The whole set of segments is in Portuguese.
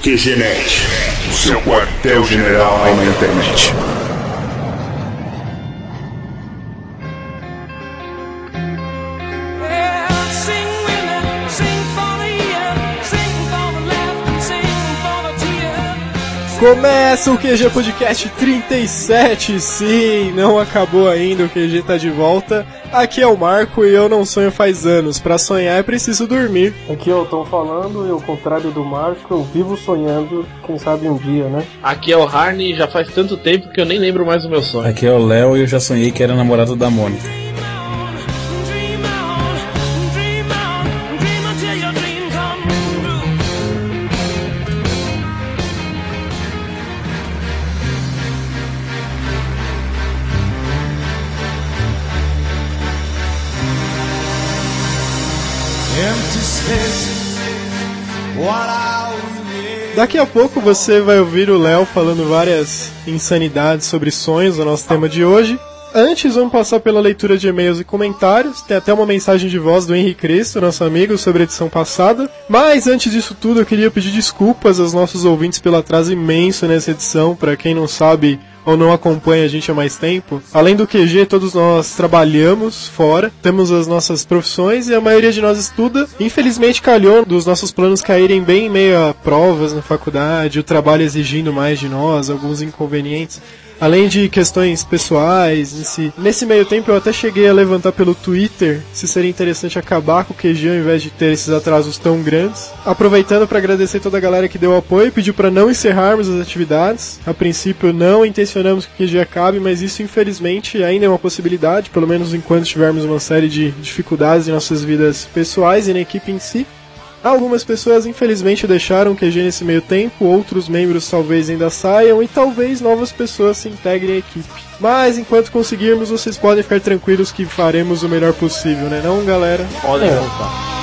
QGNet, o seu quartel-general na internet. Começa o QG Podcast 37, sim, não acabou ainda, o QG tá de volta. Aqui é o Marco e eu não sonho faz anos, para sonhar é preciso dormir. Aqui eu tô falando e ao contrário do Marco, eu vivo sonhando, quem sabe um dia, né? Aqui é o Harney e já faz tanto tempo que eu nem lembro mais do meu sonho. Aqui é o Léo e eu já sonhei que era namorado da Mônica. Daqui a pouco você vai ouvir o Léo falando várias insanidades sobre sonhos, o nosso tema de hoje. Antes, vamos passar pela leitura de e-mails e comentários. Tem até uma mensagem de voz do Henrique Cristo, nosso amigo, sobre a edição passada. Mas antes disso tudo, eu queria pedir desculpas aos nossos ouvintes pelo atraso imenso nessa edição. Para quem não sabe, ou não acompanha a gente há mais tempo, além do QG, todos nós trabalhamos fora, temos as nossas profissões e a maioria de nós estuda. Infelizmente calhou dos nossos planos caírem bem em meio a provas na faculdade, o trabalho exigindo mais de nós, alguns inconvenientes além de questões pessoais em si. Nesse meio tempo eu até cheguei a levantar pelo Twitter se seria interessante acabar com o QG ao invés de ter esses atrasos tão grandes. Aproveitando para agradecer toda a galera que deu apoio, pediu para não encerrarmos as atividades. A princípio não intencionamos que o QG acabe, mas isso infelizmente ainda é uma possibilidade, pelo menos enquanto tivermos uma série de dificuldades em nossas vidas pessoais e na equipe em si. Algumas pessoas infelizmente deixaram o QG nesse meio tempo, outros membros talvez ainda saiam e talvez novas pessoas se integrem à equipe. Mas enquanto conseguirmos, vocês podem ficar tranquilos que faremos o melhor possível, né não, galera? Podem voltar.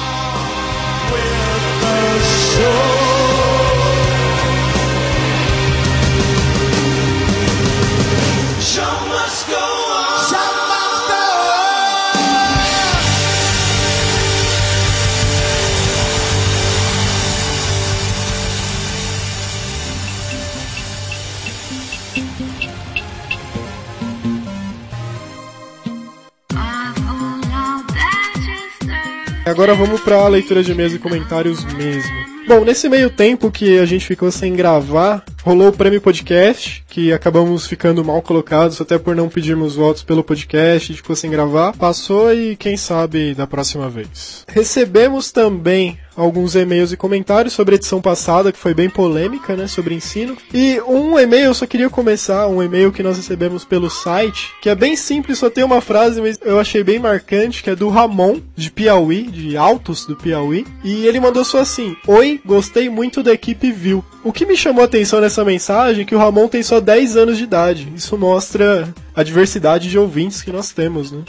Agora vamos para a leitura de mesa e comentários mesmo. Bom, nesse meio tempo que a gente ficou sem gravar, rolou o prêmio podcast, que acabamos ficando mal colocados, até por não pedirmos votos pelo podcast, a gente ficou sem gravar. Passou e quem sabe da próxima vez. Recebemos também alguns e-mails e comentários sobre a edição passada, que foi bem polêmica, né, sobre ensino. E um e-mail, eu só queria começar, um e-mail que nós recebemos pelo site, que é bem simples, só tem uma frase, mas eu achei bem marcante, que é do Ramon, de Piauí, de Altos do Piauí. E ele mandou só assim: Oi, gostei muito da equipe Viu. O que me chamou a atenção nessa mensagem é que o Ramon tem só 10 anos de idade. Isso mostra a diversidade de ouvintes que nós temos, né?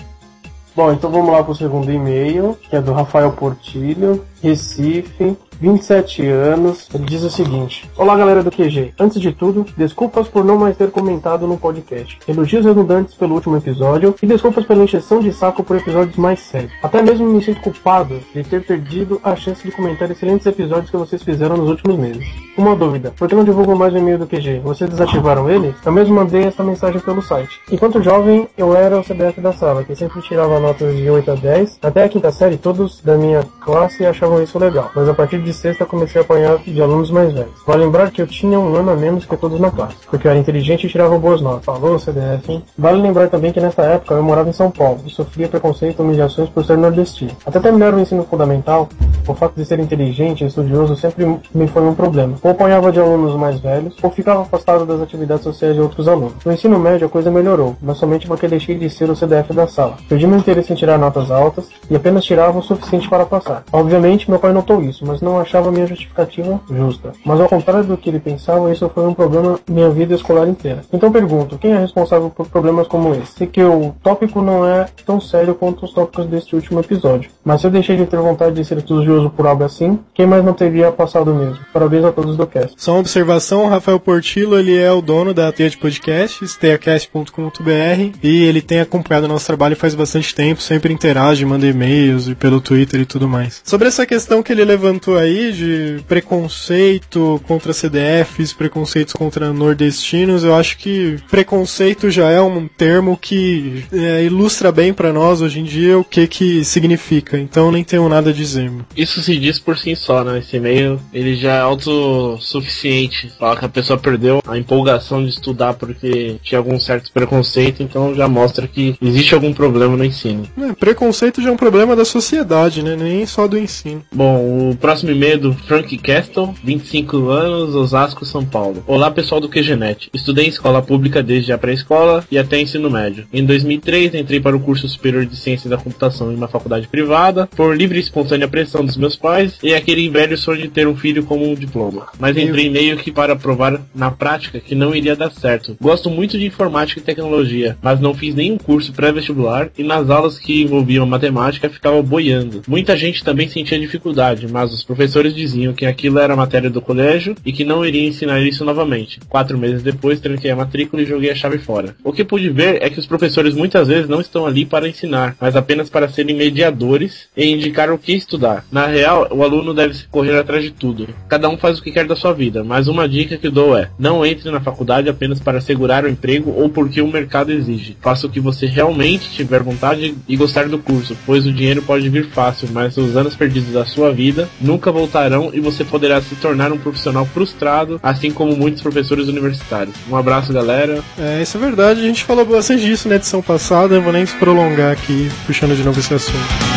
Bom, então vamos lá para o segundo e-mail, que é do Rafael Portilho, Recife, 27 anos. Ele diz o seguinte: Olá, galera do QG. Antes de tudo, desculpas por não mais ter comentado no podcast. Elogios redundantes pelo último episódio e desculpas pela encheção de saco por episódios mais sérios. Até mesmo me sinto culpado de ter perdido a chance de comentar excelentes episódios que vocês fizeram nos últimos meses. Uma dúvida: por que não divulgam mais o e-mail do QG? Vocês desativaram ele? Eu mesmo mandei essa mensagem pelo site. Enquanto jovem, eu era o CBF da sala, que sempre tirava notas de 8 a 10. Até a quinta série, todos da minha classe achavam isso legal, mas a partir de sexta comecei a apanhar de alunos mais velhos. Vale lembrar que eu tinha um ano a menos que todos na classe, porque eu era inteligente e tirava boas notas. Falou, CDF, hein? Vale lembrar também que nessa época eu morava em São Paulo e sofria preconceito e humilhações por ser nordestino. Até terminar o ensino fundamental, o fato de ser inteligente e estudioso sempre me foi um problema. Ou apanhava de alunos mais velhos, ou ficava afastado das atividades sociais de outros alunos. No ensino médio a coisa melhorou, mas somente porque deixei de ser o CDF da sala. Perdi meu interesse em tirar notas altas e apenas tirava o suficiente para passar. Obviamente, meu pai notou isso, mas não achava minha justificativa justa. Mas ao contrário do que ele pensava, isso foi um problema minha vida escolar inteira. Então pergunto, quem é responsável por problemas como esse? Sei que o tópico não é tão sério quanto os tópicos deste último episódio. Mas se eu deixei de ter vontade de ser estudioso por algo assim, quem mais não teria passado mesmo? Parabéns a todos do cast. Só uma observação, Rafael Portillo, ele é o dono da Teia de Podcasts, teacast.com.br, e ele tem acompanhado nosso trabalho faz bastante tempo, sempre interage, manda e-mails e pelo Twitter e tudo mais. Sobre essa questão que ele levantou aí, aí de preconceito contra CDFs, preconceitos contra nordestinos, eu acho que preconceito já é um termo que é, ilustra bem para nós hoje em dia o que que significa. Então nem tenho nada a dizer. Isso se diz por si só, né? Esse e-mail ele já é autossuficiente. Fala que a pessoa perdeu a empolgação de estudar porque tinha algum certo preconceito, então já mostra que existe algum problema no ensino. É, preconceito já é um problema da sociedade, né? Nem só do ensino. Bom, o próximo e-mail do Frank Castle, 25 anos, Osasco, São Paulo. Olá, pessoal do QGNet. Estudei em escola pública desde a pré-escola e até ensino médio. Em 2003, entrei para o curso superior de ciência da computação em uma faculdade privada, por livre e espontânea pressão dos meus pais e aquele velho sonho de ter um filho como um diploma. Mas entrei meio que para provar na prática que não iria dar certo. Gosto muito de informática e tecnologia, mas não fiz nenhum curso pré-vestibular e nas aulas que envolviam matemática ficava boiando. Muita gente também sentia dificuldade, mas os professores diziam que aquilo era matéria do colégio e que não iria ensinar isso novamente. Quatro meses depois, tranquei a matrícula e joguei a chave fora. O que pude ver é que os professores muitas vezes não estão ali para ensinar, mas apenas para serem mediadores e indicar o que estudar. Na real, o aluno deve correr atrás de tudo. Cada um faz o que quer da sua vida, mas uma dica que dou é: não entre na faculdade apenas para segurar o emprego ou porque o mercado exige. Faça o que você realmente tiver vontade e gostar do curso, pois o dinheiro pode vir fácil, mas os anos perdidos da sua vida nunca voltarão e você poderá se tornar um profissional frustrado, assim como muitos professores universitários. Um abraço, galera. É, isso é verdade. A gente falou bastante disso na edição passada, não vou nem se prolongar aqui, puxando de novo esse assunto.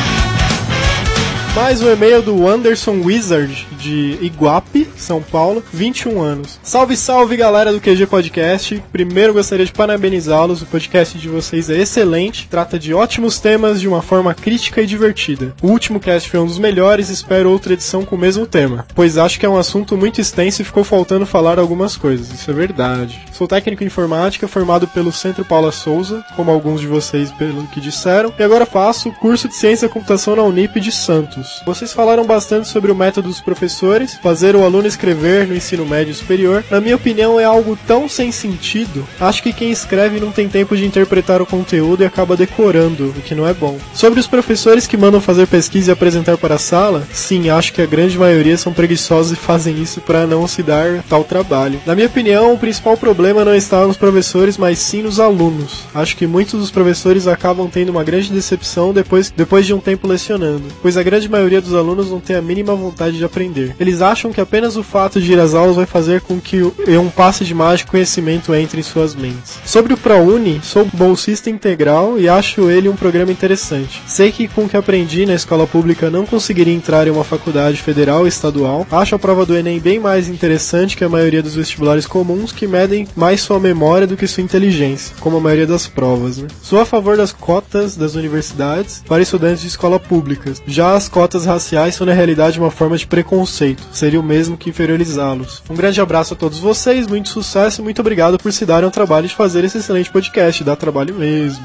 Mais um e-mail do Anderson Wizard, de Iguape, São Paulo, 21 anos. Salve, salve galera do QG Podcast. Primeiro gostaria de parabenizá-los. O podcast de vocês é excelente, trata de ótimos temas de uma forma crítica e divertida. O último cast foi um dos melhores, espero outra edição com o mesmo tema, pois acho que é um assunto muito extenso e ficou faltando falar algumas coisas. Isso é verdade. Sou técnico em informática, formado pelo Centro Paula Souza, como alguns de vocês pelo que disseram, e agora faço curso de Ciência da Computação na Unip de Santos. Vocês falaram bastante sobre o método dos professores, fazer o aluno escrever no ensino médio superior. Na minha opinião, é algo tão sem sentido. Acho que quem escreve não tem tempo de interpretar o conteúdo e acaba decorando, o que não é bom. Sobre os professores que mandam fazer pesquisa e apresentar para a sala, sim, acho que a grande maioria são preguiçosos e fazem isso para não se dar tal trabalho. Na minha opinião, o principal problema não está nos professores, mas sim nos alunos. Acho que muitos dos professores acabam tendo uma grande decepção depois, depois de um tempo lecionando, pois a grande maioria dos alunos não tem a mínima vontade de aprender. Eles acham que apenas o fato de ir às aulas vai fazer com que um passe de mágico conhecimento entre em suas mentes. Sobre o ProUni, sou bolsista integral e acho ele um programa interessante. Sei que com o que aprendi na escola pública não conseguiria entrar em uma faculdade federal ou estadual. Acho a prova do Enem bem mais interessante que a maioria dos vestibulares comuns que medem mais sua memória do que sua inteligência, como a maioria das provas. Né? Sou a favor das cotas das universidades para estudantes de escola pública. Já as cotas raciais são na realidade uma forma de preconceito, seria o mesmo que inferiorizá-los. Um grande abraço a todos vocês, muito sucesso e muito obrigado por se darem ao trabalho de fazer esse excelente podcast, dá trabalho mesmo.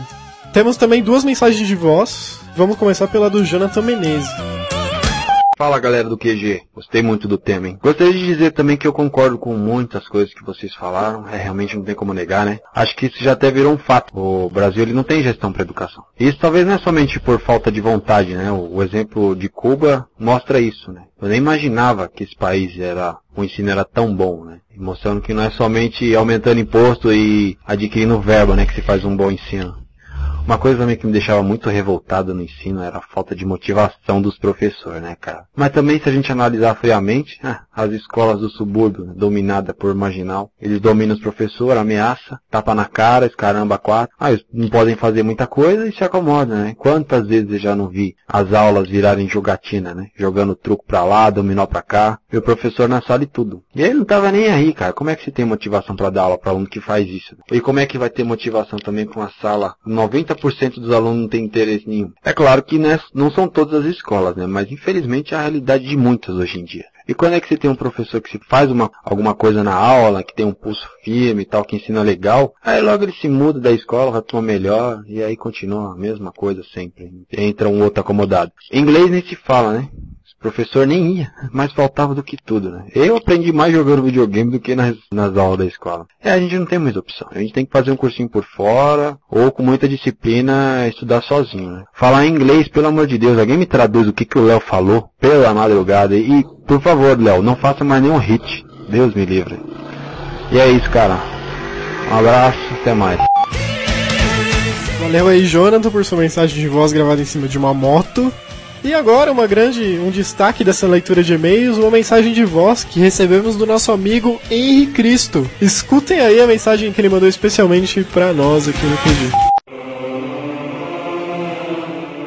Temos também duas mensagens de voz. Vamos começar pela do Jonathan Menezes. Fala galera do QG, gostei muito do tema, hein? Gostaria de dizer também que eu concordo com muitas coisas que vocês falaram, é, realmente não tem como negar, né? Acho que isso já até virou um fato. O Brasil ele não tem gestão para educação. Isso talvez não é somente por falta de vontade, né? O, o exemplo de Cuba mostra isso, né? Eu nem imaginava que esse país era, o ensino era tão bom, né? Mostrando que não é somente aumentando imposto e adquirindo verba, né? Que se faz um bom ensino. Uma coisa também que me deixava muito revoltado no ensino era a falta de motivação dos professores, né, cara? Mas também se a gente analisar friamente, ah, as escolas do subúrbio, dominada por marginal, eles dominam os professores, ameaça, tapa na cara, escaramba quatro. Ah, eles não podem fazer muita coisa e se acomodam, né? Quantas vezes eu já não vi as aulas virarem jogatina, né? Jogando truco pra lá, dominó pra cá, e o professor na sala e tudo. E ele não tava nem aí, cara. Como é que você tem motivação para dar aula para aluno que faz isso? E como é que vai ter motivação também com a sala 90 90% dos alunos não tem interesse nenhum. É claro que né, não são todas as escolas, né? Mas infelizmente é a realidade de muitas hoje em dia. E quando é que você tem um professor que se faz uma, alguma coisa na aula, que tem um pulso firme e tal, que ensina legal, aí logo ele se muda da escola, uma melhor, e aí continua a mesma coisa sempre. Entra um outro acomodado. Inglês nem se fala, né? Professor nem ia, mas faltava do que tudo, né? Eu aprendi mais jogando videogame do que nas, nas aulas da escola. É, a gente não tem muita opção. A gente tem que fazer um cursinho por fora, ou com muita disciplina, estudar sozinho, né? Falar inglês, pelo amor de Deus, alguém me traduz o que, que o Léo falou pela madrugada. E, por favor, Léo, não faça mais nenhum hit. Deus me livre. E é isso, cara. Um abraço, até mais. Valeu aí, Jonathan, por sua mensagem de voz gravada em cima de uma moto. E agora, uma grande, um destaque dessa leitura de e-mails, uma mensagem de voz que recebemos do nosso amigo Henri Cristo. Escutem aí a mensagem que ele mandou especialmente para nós aqui no QG.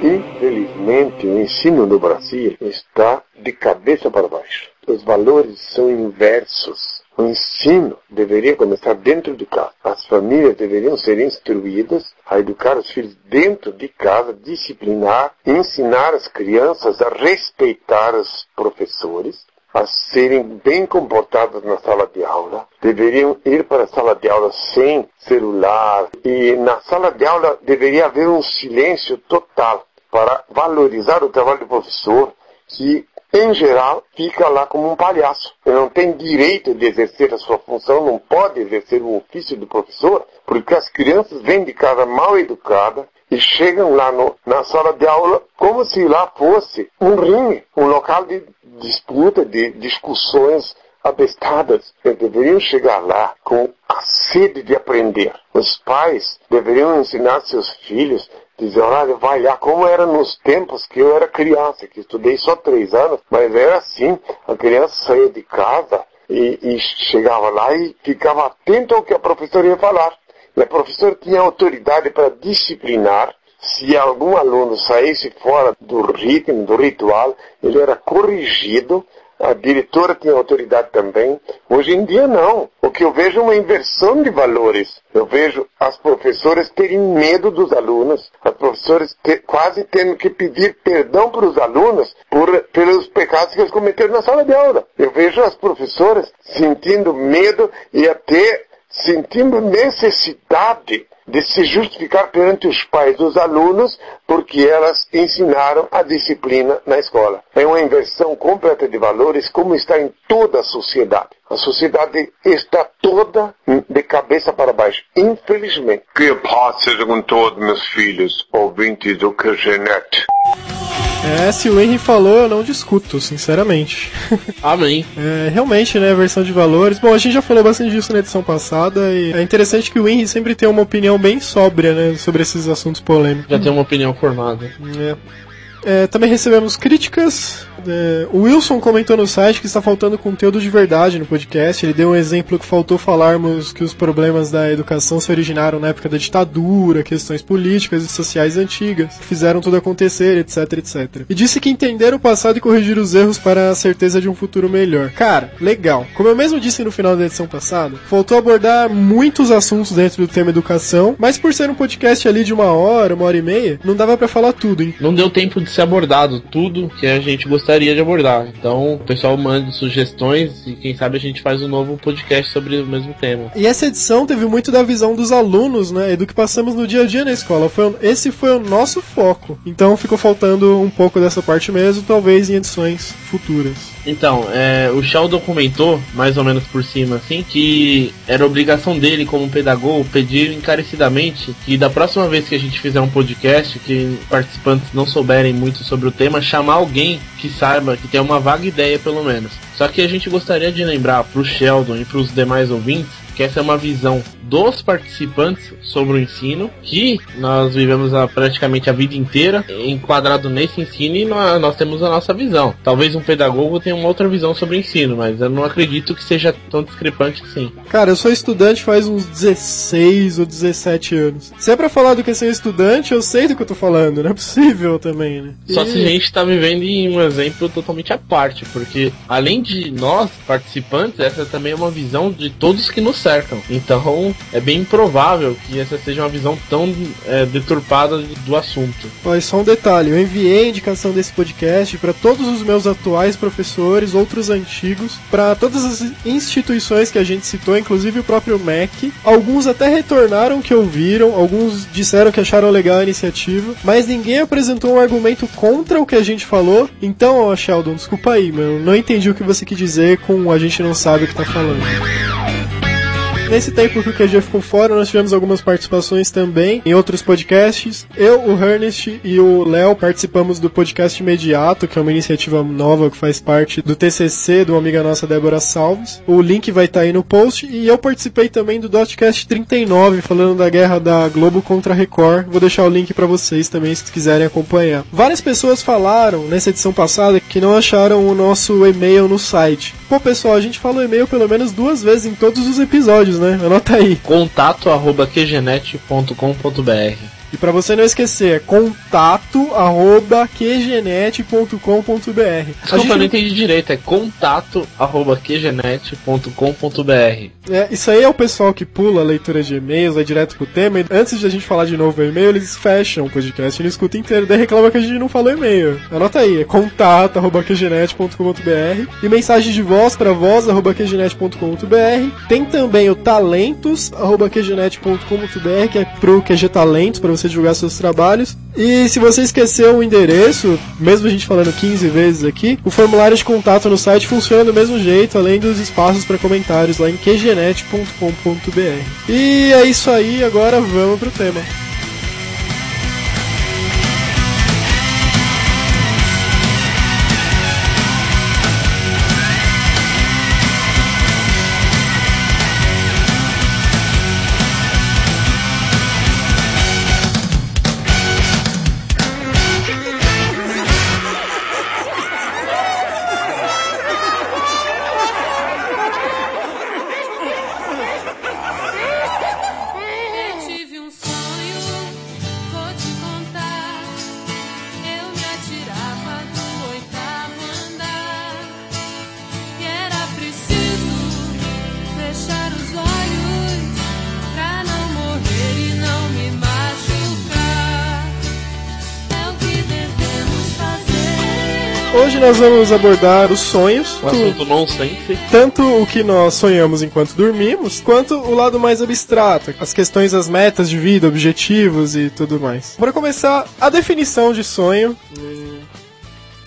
Infelizmente, o ensino no Brasil está de cabeça para baixo. Os valores são inversos. O ensino deveria começar dentro de casa. As famílias deveriam ser instruídas a educar os filhos dentro de casa, disciplinar, ensinar as crianças a respeitar os professores, a serem bem comportadas na sala de aula, deveriam ir para a sala de aula sem celular. E na sala de aula deveria haver um silêncio total para valorizar o trabalho do professor que em geral, fica lá como um palhaço. Ele não tem direito de exercer a sua função, não pode exercer o ofício do professor, porque as crianças vêm de casa mal educadas e chegam lá no, na sala de aula como se lá fosse um ringue, um local de disputa, de discussões abestadas. Eles deveriam chegar lá com a sede de aprender. Os pais deveriam ensinar seus filhos dizer, olha, vai lá, como era nos tempos que eu era criança, que estudei só três anos, mas era assim, a criança saía de casa e, e chegava lá e ficava atento ao que a professora ia falar. E a professora tinha autoridade para disciplinar. Se algum aluno saísse fora do ritmo, do ritual, ele era corrigido a diretora tinha autoridade também. Hoje em dia não. O que eu vejo é uma inversão de valores. Eu vejo as professoras terem medo dos alunos, as professoras te, quase tendo que pedir perdão para os alunos por, pelos pecados que eles cometeram na sala de aula. Eu vejo as professoras sentindo medo e até sentindo necessidade de se justificar perante os pais dos alunos porque elas ensinaram a disciplina na escola. É uma inversão completa de valores como está em toda a sociedade. A sociedade está toda de cabeça para baixo, infelizmente. Que a paz seja com todos meus filhos, ouvintes do QGNet. É, se o Henry falou, eu não discuto, sinceramente. Amém. É, realmente, né, versão de valores. Bom, a gente já falou bastante disso na edição passada e é interessante que o Henry sempre tem uma opinião bem sóbria, né, sobre esses assuntos polêmicos. Já tem uma opinião formada. É. É, também recebemos críticas. É, o Wilson comentou no site que está faltando conteúdo de verdade no podcast. Ele deu um exemplo que faltou falarmos que os problemas da educação se originaram na época da ditadura, questões políticas e sociais antigas, que fizeram tudo acontecer, etc, etc. E disse que entender o passado e corrigir os erros para a certeza de um futuro melhor. Cara, legal. Como eu mesmo disse no final da edição passada, faltou abordar muitos assuntos dentro do tema educação, mas por ser um podcast ali de uma hora, uma hora e meia, não dava para falar tudo, hein? Não deu tempo de ser abordado tudo que a gente gostaria de abordar. Então, o pessoal manda sugestões e quem sabe a gente faz um novo podcast sobre o mesmo tema. E essa edição teve muito da visão dos alunos, né, e do que passamos no dia a dia na escola. Foi, esse foi o nosso foco. Então ficou faltando um pouco dessa parte mesmo, talvez em edições futuras. Então, é, o Sheldon comentou, mais ou menos por cima, assim, que era obrigação dele, como pedagogo, pedir encarecidamente que da próxima vez que a gente fizer um podcast, que participantes não souberem muito sobre o tema, chamar alguém que saiba, que tenha uma vaga ideia pelo menos. Só que a gente gostaria de lembrar para o Sheldon e para os demais ouvintes que essa é uma visão dos participantes sobre o ensino, que nós vivemos a, praticamente a vida inteira enquadrado nesse ensino e nós, nós, temos a nossa visão. Talvez um pedagogo tenha uma outra visão sobre o ensino, mas eu não acredito que seja tão discrepante assim. Cara, eu sou estudante faz uns 16 ou 17 anos. Se é pra falar do que é ser estudante, eu sei do que eu tô falando, não é possível também, né? Só e... se a gente tá vivendo em um exemplo totalmente à parte, porque além de nós, participantes, essa também é uma visão de todos que nos cercam. Então, é bem improvável que essa seja uma visão tão é, deturpada do assunto. Olha, só um detalhe: eu enviei a indicação desse podcast para todos os meus atuais professores, outros antigos, para todas as instituições que a gente citou, inclusive o próprio MEC. Alguns até retornaram que ouviram, alguns disseram que acharam legal a iniciativa, mas ninguém apresentou um argumento contra o que a gente falou. Então, Sheldon, desculpa aí, meu, não entendi o que você quis dizer com a gente não sabe o que tá falando. Nesse tempo que o QG ficou fora, nós tivemos algumas participações também em outros podcasts. Eu, o Ernest e o Léo participamos do podcast Imediato, que é uma iniciativa nova que faz parte do TCC do amiga nossa Débora Salves. O link vai estar tá aí no post. E eu participei também do Dotcast 39, falando da guerra da Globo contra a Record. Vou deixar o link para vocês também se quiserem acompanhar. Várias pessoas falaram nessa edição passada que não acharam o nosso e-mail no site. Pô, pessoal, a gente falou e-mail pelo menos duas vezes em todos os episódios, né? Anota aí. Contato arroba e para você não esquecer, é contato@qgenet.com.br. Desculpa, gente... eu não entendi direito, é contato@qgenet.com.br. É, isso aí é o pessoal que pula a leitura de e-mails, vai direto pro tema, e antes de a gente falar de novo o e-mail, eles fecham o podcast e não escutam inteiro, daí reclama que a gente não falou e-mail. Anota aí, é contato@qgenet.com.br e mensagem de voz para voz@qgenet.com.br. Tem também o talentos@qgenet.com.br, que é pro QG Talentos para você divulgar seus trabalhos. E se você esqueceu o endereço, mesmo a gente falando 15 vezes aqui, o formulário de contato no site funciona do mesmo jeito, além dos espaços para comentários lá em qgenet.com.br. E é isso aí, agora vamos pro tema. Nós vamos abordar os sonhos. O assunto nonsense. Tanto o que nós sonhamos enquanto dormimos, quanto o lado mais abstrato, as questões das metas de vida, objetivos e tudo mais. Para começar, a definição de sonho. Hum,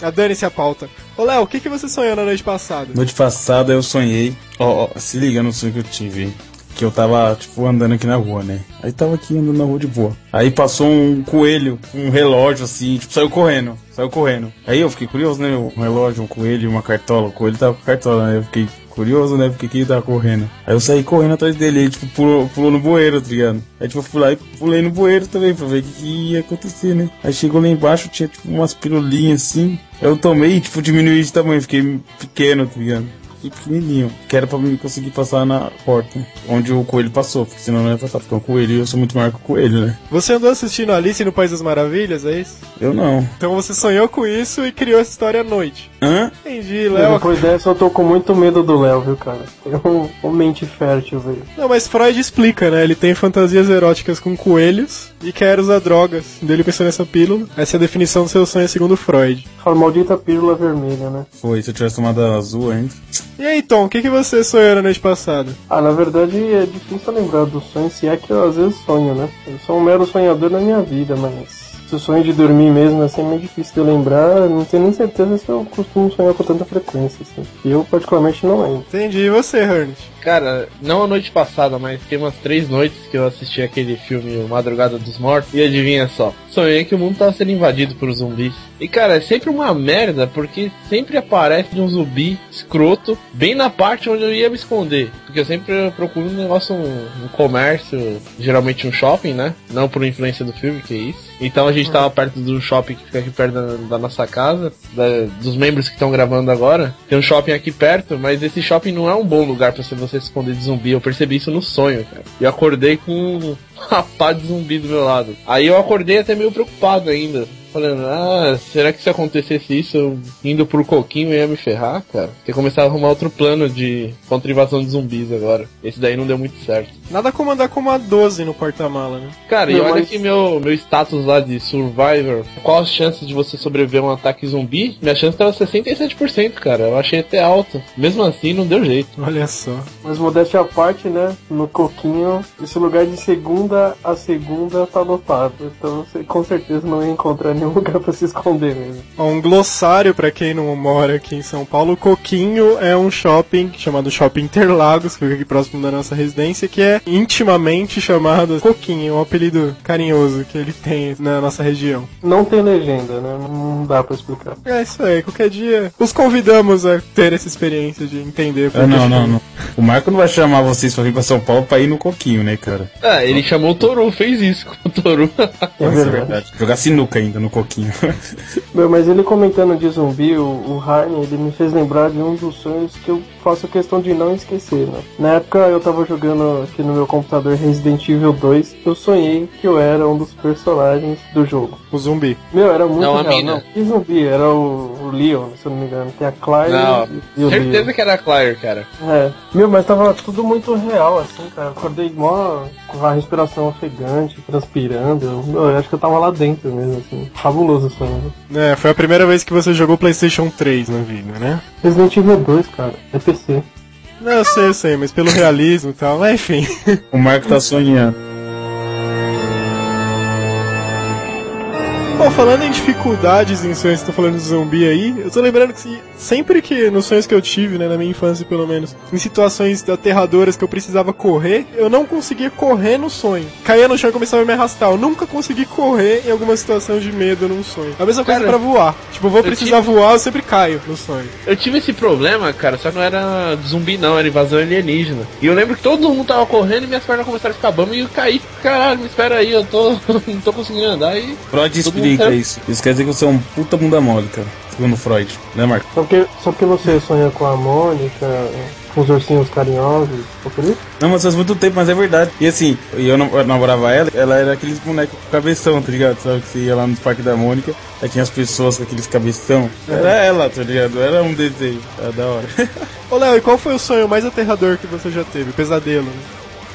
a dane-se a pauta. Ô Léo, o que, que você sonhou na noite passada? Noite passada eu sonhei. Ó, oh, oh, se liga no sonho que eu tive que eu tava, tipo, andando aqui na rua, né? Aí tava aqui andando na rua de boa. Aí passou um coelho, um relógio assim, tipo, saiu correndo, saiu correndo. Aí eu fiquei curioso, né? Um relógio, um coelho, uma cartola. O coelho tava com cartola, né? Eu fiquei curioso, né? Porque que ele tava correndo. Aí eu saí correndo atrás dele, ele, tipo, pulou, pulou no bueiro, tá ligado? Aí, tipo, eu fui lá e pulei no bueiro também pra ver o que, que ia acontecer, né? Aí chegou lá embaixo, tinha, tipo, umas pirulinhas assim. Eu tomei, tipo, diminuí de tamanho, fiquei pequeno, tá ligado? E pequenininho, que era pra mim conseguir passar na porta onde o coelho passou, porque senão não ia passar, porque o coelho eu sou muito maior que o coelho, né? Você andou assistindo Alice no País das Maravilhas, é isso? Eu não. Então você sonhou com isso e criou essa história à noite. Hã? Entendi, Léo. Depois dessa eu tô com muito medo do Léo, viu, cara? Tem um, um mente fértil, velho. Não, mas Freud explica, né? Ele tem fantasias eróticas com coelhos e quer usar drogas. Dele pensou nessa pílula. Essa é a definição do seu sonho segundo Freud. A maldita pílula vermelha, né? Foi, se eu tivesse tomado azul ainda. E aí, Tom, o que, que você sonhou na noite passada? Ah, na verdade é difícil lembrar do sonho, se é que eu às vezes sonho, né? Eu sou um mero sonhador na minha vida, mas se o sonho de dormir mesmo assim é meio difícil de eu lembrar, não tenho nem certeza se eu costumo sonhar com tanta frequência, assim. Eu particularmente não lembro. Entendi, e você, Ernest? Cara, não a noite passada, mas tem umas três noites que eu assisti aquele filme O Madrugada dos Mortos e adivinha só, sonhei que o mundo tava sendo invadido por zumbis. E cara, é sempre uma merda porque sempre aparece um zumbi escroto bem na parte onde eu ia me esconder. Porque eu sempre procuro um negócio, um, um comércio, geralmente um shopping, né? Não por influência do filme, que é isso. Então a gente tava perto do shopping que fica aqui perto da, da nossa casa, da, dos membros que estão gravando agora. Tem um shopping aqui perto, mas esse shopping não é um bom lugar para você se de zumbi. Eu percebi isso no sonho, cara. E acordei com uma pá de zumbi do meu lado. Aí eu acordei até meio preocupado ainda. Falando, ah, será que se acontecesse isso, eu indo pro coquinho ia me ferrar, cara? Porque começar a arrumar outro plano de contra invasão de zumbis agora. Esse daí não deu muito certo. Nada como andar com uma 12 no porta-mala, né? Cara, e Não, olha mas- aqui meu, meu status lá de Survivor. Qual as chances de você sobreviver a um ataque zumbi? Minha chance tava 67%, cara. Eu achei até alta. Mesmo assim, não deu jeito. Olha só. Mas modéstia à parte, né? No Coquinho, esse lugar de segunda a segunda tá lotado. Então você com certeza não ia encontrar nenhum lugar pra se esconder mesmo. Um glossário pra quem não mora aqui em São Paulo. Coquinho é um shopping chamado Shopping Interlagos, que fica aqui próximo da nossa residência, que é intimamente chamado Coquinho, um apelido carinhoso que ele tem na nossa região. Não tem legenda, né? Não dá pra explicar. É isso aí, qualquer dia os convidamos a ter essa experiência de entender. Ah, não, não, não. O Marco não vai chamar vocês pra vir pra São Paulo pra ir no coquinho, né, cara? Ah, ele chamou o Toru, fez isso com o Toru. É Isso verdade. Jogar sinuca ainda no coquinho. Meu, mas ele comentando de zumbi, o, o Heine, ele me fez lembrar de um dos sonhos que eu faço questão de não esquecer, né? Na época eu tava jogando aqui no meu computador Resident Evil 2, eu sonhei que eu era um dos personagens do jogo. O zumbi. Meu, era muito Não, a real, mina. não. Que zumbi? Era o, o Leon, se eu não me engano. Tem a Claire Não, e o certeza Leon. que era a Claire, cara. É. Meu, mas tava tudo muito real, assim, cara. Eu acordei mó com a respiração ofegante, transpirando. Eu, meu, eu acho que eu tava lá dentro mesmo, assim. Fabuloso o sonho. É, foi a primeira vez que você jogou PlayStation 3 na vida, né? Resident Evil 2, cara. É Não, eu sei, eu sei, mas pelo realismo e tal, mas enfim. o Marco tá sonhando. Falando em dificuldades em sonhos, tô falando de zumbi aí, eu tô lembrando que se- sempre que, nos sonhos que eu tive, né, na minha infância pelo menos, em situações aterradoras que eu precisava correr, eu não conseguia correr no sonho. Caía no chão e começava a me arrastar. Eu nunca consegui correr em alguma situação de medo num sonho. A mesma coisa Cara, pra voar. Tipo, eu vou eu precisar tive- voar, eu sempre caio no sonho. Eu tive esse problema, cara, só que não era zumbi não, era invasão alienígena. E eu lembro que todo mundo tava correndo e minhas pernas começaram a ficar bamba e eu caí. Caralho, me espera aí, eu tô. não tô conseguindo andar e. Todo explica mundo quer- isso. Isso quer dizer que você é um puta bunda mole, cara. Segundo Freud. Né, Marco? Só porque, só porque você sonha com a Mônica, com os ursinhos carinhosos, foi por isso? Não, mas faz muito tempo, mas é verdade. E assim, eu, eu namorava ela, ela era aqueles bonecos com cabeção, tá ligado? Sabe que você ia lá no Parque da Mônica, aí tinha as pessoas com aqueles cabeção. Era ela, tá ligado? Era um desenho. Era da hora. Ô, Léo, e qual foi o sonho mais aterrador que você já teve? Pesadelo, né?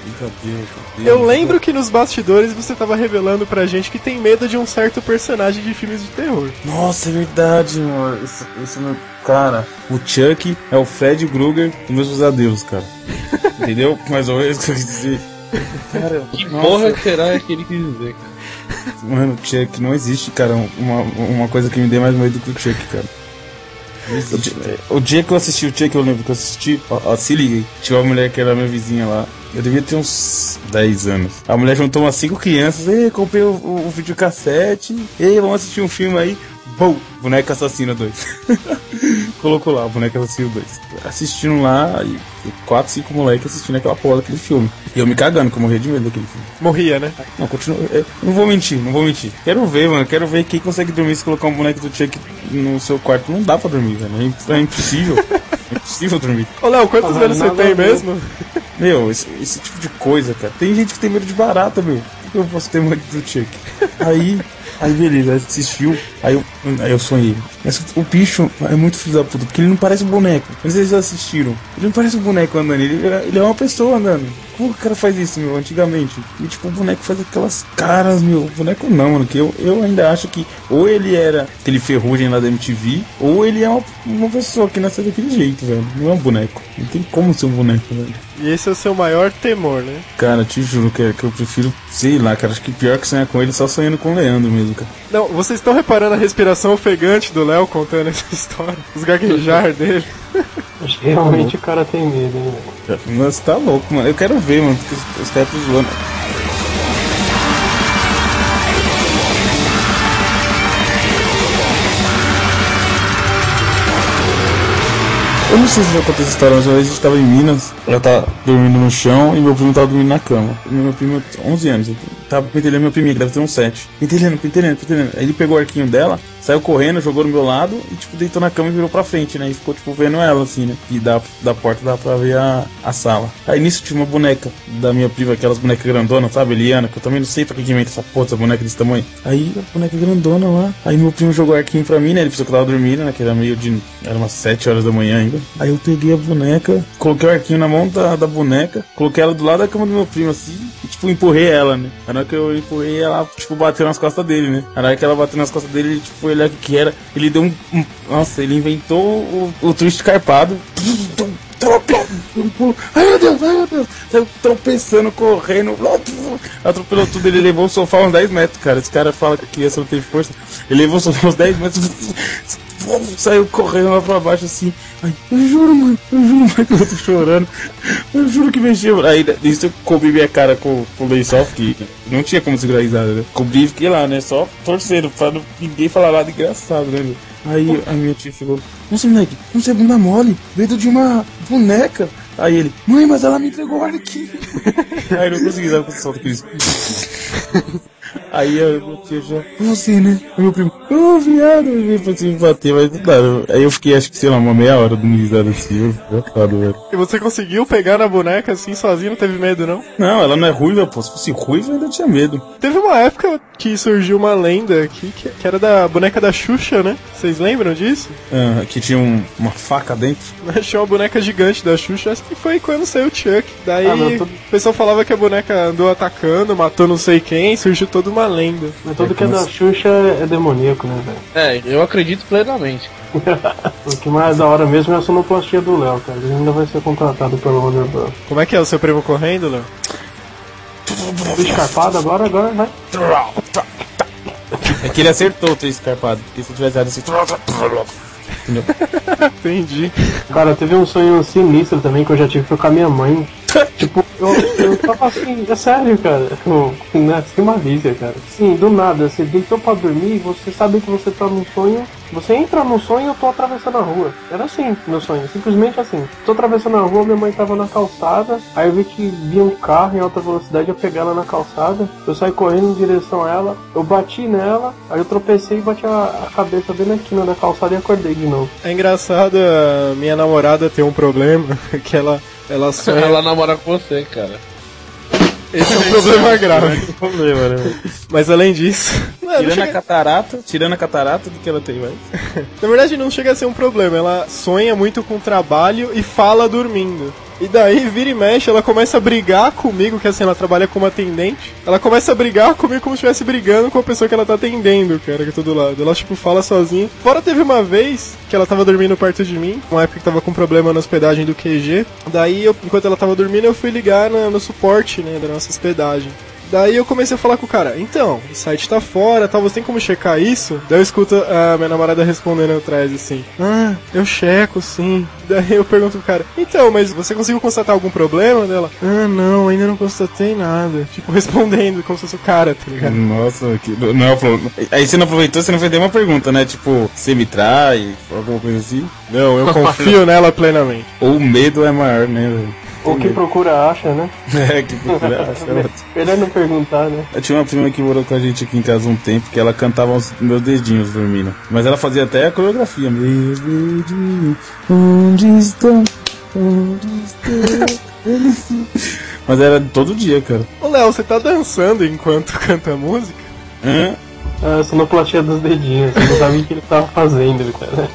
Meu Deus, meu Deus. Eu lembro que nos bastidores você tava revelando pra gente que tem medo de um certo personagem de filmes de terror. Nossa, é verdade, mano. Isso, isso não... Cara, o Chuck é o Fred Krueger dos meus pesadelos, cara. Entendeu? Mais ou menos o que eu quis dizer. Cara, Que nossa. porra será que ele quis dizer, cara? Mano, o Chuck não existe, cara. Uma, uma coisa que me dê mais medo que o Chuck, cara. O dia, o dia que eu assisti o Chuck, eu lembro que eu assisti. Ó, ó, se liga, tinha uma mulher que era minha vizinha lá. Eu devia ter uns 10 anos. A mulher juntou umas 5 crianças. Ei, comprei o, o, o videocassete. Ei, vamos assistir um filme aí. Bom, Boneco Assassino 2. Colocou lá, Boneco Assassino 2. Assistindo lá, e 4, 5 moleques assistindo aquela porra daquele filme. E eu me cagando, que eu morria de medo daquele filme. Morria, né? Não, continua. é, Não vou mentir, não vou mentir. Quero ver, mano. Quero ver quem consegue dormir se colocar um boneco do Chuck no seu quarto. Não dá pra dormir, velho. É É impossível. é impossível dormir. Ô, Léo, quantos Ah, anos você tem mesmo? Meu, esse, esse tipo de coisa, cara. Tem gente que tem medo de barata, meu. Por que eu posso ter medo do Chuck? Aí. Aí beleza, assistiu, aí eu, aí eu sonhei. Mas o bicho é muito filho da puta, porque ele não parece um boneco. Vocês já assistiram. Ele não parece um boneco andando, ele, ele é uma pessoa andando. Como que o cara faz isso, meu, antigamente? E tipo, o boneco faz aquelas caras, meu. O boneco não, mano, que eu, eu ainda acho que ou ele era aquele ferrugem lá da MTV, ou ele é uma, uma pessoa que nasceu daquele jeito, velho. Não é um boneco. Não tem como ser um boneco, velho. E esse é o seu maior temor, né? Cara, te juro que, que eu prefiro, sei lá, cara, acho que pior que sonhar com ele só sonhando com o Leandro mesmo, cara. Não, vocês estão reparando a respiração ofegante do Léo contando essa história? Os gaguejar dele. Acho que realmente o cara tem medo, hein, velho. Nossa, tá louco, mano. Eu quero ver, mano, porque os, caras tão zoando. Eu não sei se já contei essa história, mas uma vez a gente tava em Minas, eu tava dormindo no chão e meu primo tava dormindo na cama. Meu primo tem 11 anos, tava pentelhando minha priminha, que deve ter uns 7. Pentelhando, pentelhando, pentelhando. Aí ele pegou o arquinho dela, saiu correndo, jogou no meu lado e, tipo, deitou na cama e virou pra frente, né? E ficou, tipo, vendo ela, assim, né? E da, da porta dá pra ver a, a sala. Aí nisso tinha uma boneca da minha prima, aquelas bonecas grandonas, sabe? Eliana, que eu também não sei pra que inventa essa porra, essa boneca desse tamanho. Aí a boneca grandona lá. Aí meu primo jogou arquinho pra mim, né? Ele pensou que eu tava dormindo, né? Que era meio de. Era umas 7 horas da manhã ainda. Aí eu peguei a boneca, coloquei o arquinho na mão da, da boneca, coloquei ela do lado da cama do meu primo, assim, e, tipo, empurrei ela, né? Na hora que eu empurrei, ela, tipo, bateu nas costas dele, né? Na hora que ela bateu nas costas dele, ele, tipo, que que era. Ele deu um. um- nossa, ele inventou o, o twist carpado. Ai meu Deus, ai meu Deus. Saiu tropeçando, correndo. Atropelou tudo. Ele levou o sofá uns 10 metros, cara. Esse cara fala que a criança não tem força. Ele levou o sofá uns 10 metros. Saiu correndo lá pra baixo assim. Ai, eu juro, mano, eu juro, mano, que eu tô chorando. Eu juro que mexeu. Aí isso eu cobri minha cara com, com o lençol, que não tinha como segurar a risada, né? Cobri e fiquei lá, né? Só torcendo pra não- ninguém falar nada engraçado, né? meu? Aí a minha tia chegou, nossa moleque, é bunda mole, medo de uma boneca. Aí ele, mãe, mas ela me entregou o arquinho. Aí não consegui dar com o solto com isso. Aí a minha tia já, você né? Aí meu primo, ô viado, ele veio pra me bater, mas não dá. Aí eu fiquei, acho que sei lá, uma meia hora dando risada assim, eu foda, velho. E você conseguiu pegar na boneca assim sozinho, não teve medo não? Não, ela não é ruiva, pô. Se fosse ruiva, eu ainda tinha medo. Teve uma época que surgiu uma lenda aqui que, que era da boneca da Xuxa, né? Vocês lembram disso? Ah, que tinha um- uma faca dentro. Achou uma boneca gigante da Xuxa, acho que foi quando saiu o Chuck. Daí Ah, não, tudo- o pessoal falava que a boneca andou atacando, matou não sei quem, surgiu toda uma lenda. Mas tudo que é da Xuxa é é demoníaco, né, velho? É, eu acredito plenamente. O que mais da hora mesmo é a sonoplastia do Léo, cara. Ele ainda vai ser contratado pelo Warner Bros. Como é que é o seu primo correndo, Léo? Escarpado agora, agora vai. É que ele acertou o escarpado. Porque se eu tivesse dado assim. Entendi. Cara, teve um sonho sinistro também que eu já tive foi com a minha mãe. tipo, eu, eu tava assim, é sério, cara. Eu, né, sem malícia, cara. Sim, do nada, você deitou pra dormir, você sabe que você tá num sonho. Você entra no sonho e eu tô atravessando a rua. Era assim, meu sonho, simplesmente assim. Tô atravessando a rua, minha mãe tava na calçada, aí eu vi que vinha um carro em alta velocidade, eu peguei ela na calçada, eu saí correndo em direção a ela, eu bati nela, aí eu tropecei e bati a, a cabeça bem na quina da calçada e acordei de novo. É engraçado minha namorada ter um problema, que ela, ela sonha. Ela namora com você, cara. Esse é um problema grave. problema, né? Mas além disso. Tirando a chega- catarata, tirando a catarata do que ela tem, vai. Na verdade, não chega a ser um problema. Ela sonha muito com o trabalho e fala dormindo. E daí, vira e mexe, ela começa a brigar comigo, que assim, ela trabalha como atendente. Ela começa a brigar comigo como se estivesse brigando com a pessoa que ela tá atendendo, cara, que é todo lado. Ela, tipo, fala sozinha. Fora teve uma vez que ela tava dormindo perto de mim, uma época que tava com problema na hospedagem do QG. Daí, eu, enquanto ela tava dormindo, eu fui ligar na- no suporte, né, da nossa hospedagem. Daí eu comecei a falar com o cara, então, o site tá fora, tal, você tem como checar isso? Daí eu escuto a minha namorada respondendo atrás assim, ah, eu checo sim. Daí eu pergunto pro cara, então, mas você conseguiu constatar algum problema dela? Ah, não, ainda não constatei nada. Tipo, respondendo como se fosse o cara, tá ligado? Nossa, que, não é o problema. Aí você não aproveitou, você não fez nenhuma pergunta, né? Tipo, você me trai, alguma coisa assim. Não, eu confio nela plenamente. Ou o medo é maior, né, velho? Ou quem procura acha, né? É, que procura. acha, né? Melhor não perguntar, né? Eu tinha uma prima que morou com a gente aqui em casa um tempo que ela cantava os meus dedinhos dormindo. Mas ela fazia até a coreografia. Meus dedinhos, onde estão? Onde estão? Eles- Mas era todo dia, cara. Ô Léo, você tá dançando enquanto canta música? Hã? A sonoplastia dos dedinhos, você não sabia o que ele tava fazendo, cara.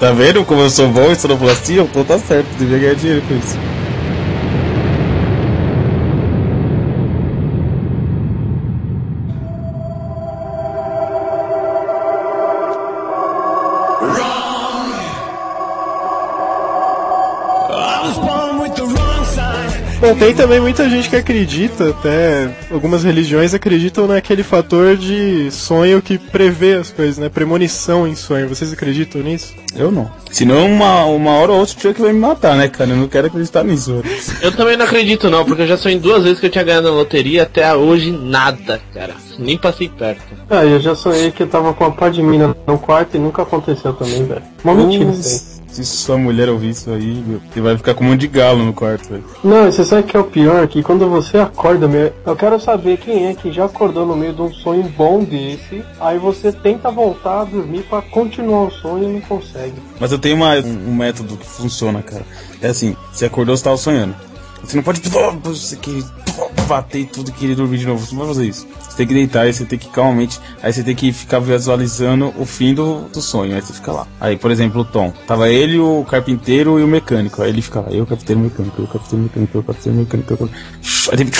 Tá vendo como eu sou bom em sonoplastia? Então tá certo, devia ganhar dinheiro com isso. Tem também muita gente que acredita, até algumas religiões acreditam naquele fator de sonho que prevê as coisas, né? Premonição em sonho. Vocês acreditam nisso? Eu não. Senão uma, uma hora ou outra o que vai me matar, né, cara? Eu não quero acreditar nisso. Eu também não acredito não, porque eu já sonhei duas vezes que eu tinha ganhado na loteria até hoje nada, cara. Nem passei perto. Ah, eu já sonhei que eu tava com uma pá de mina no quarto e nunca aconteceu também, velho. Uma mentira isso aí. Se sua mulher ouvir isso aí, meu, você vai ficar com um monte de galo no quarto, velho. Não, você sabe que é o pior? Que quando você acorda, meu, eu quero saber quem é que já acordou no meio de um sonho bom desse, aí você tenta voltar a dormir pra continuar o sonho e não consegue. Mas eu tenho uma, um, um método que funciona, cara. É assim, você acordou, você tava sonhando. Você não pode você que bater tudo e querer dormir de novo. Você não vai fazer isso. Você tem que deitar, aí você tem que calmamente. Aí você tem que ficar visualizando o fim do, do sonho. Aí você fica lá. Aí, por exemplo, o Tom. Tava ele, o carpinteiro e o mecânico. Aí ele fica lá. Eu, carpinteiro mecânico, eu, carpinteiro mecânico, eu, carpinteiro mecânico. Eu... Aí ele...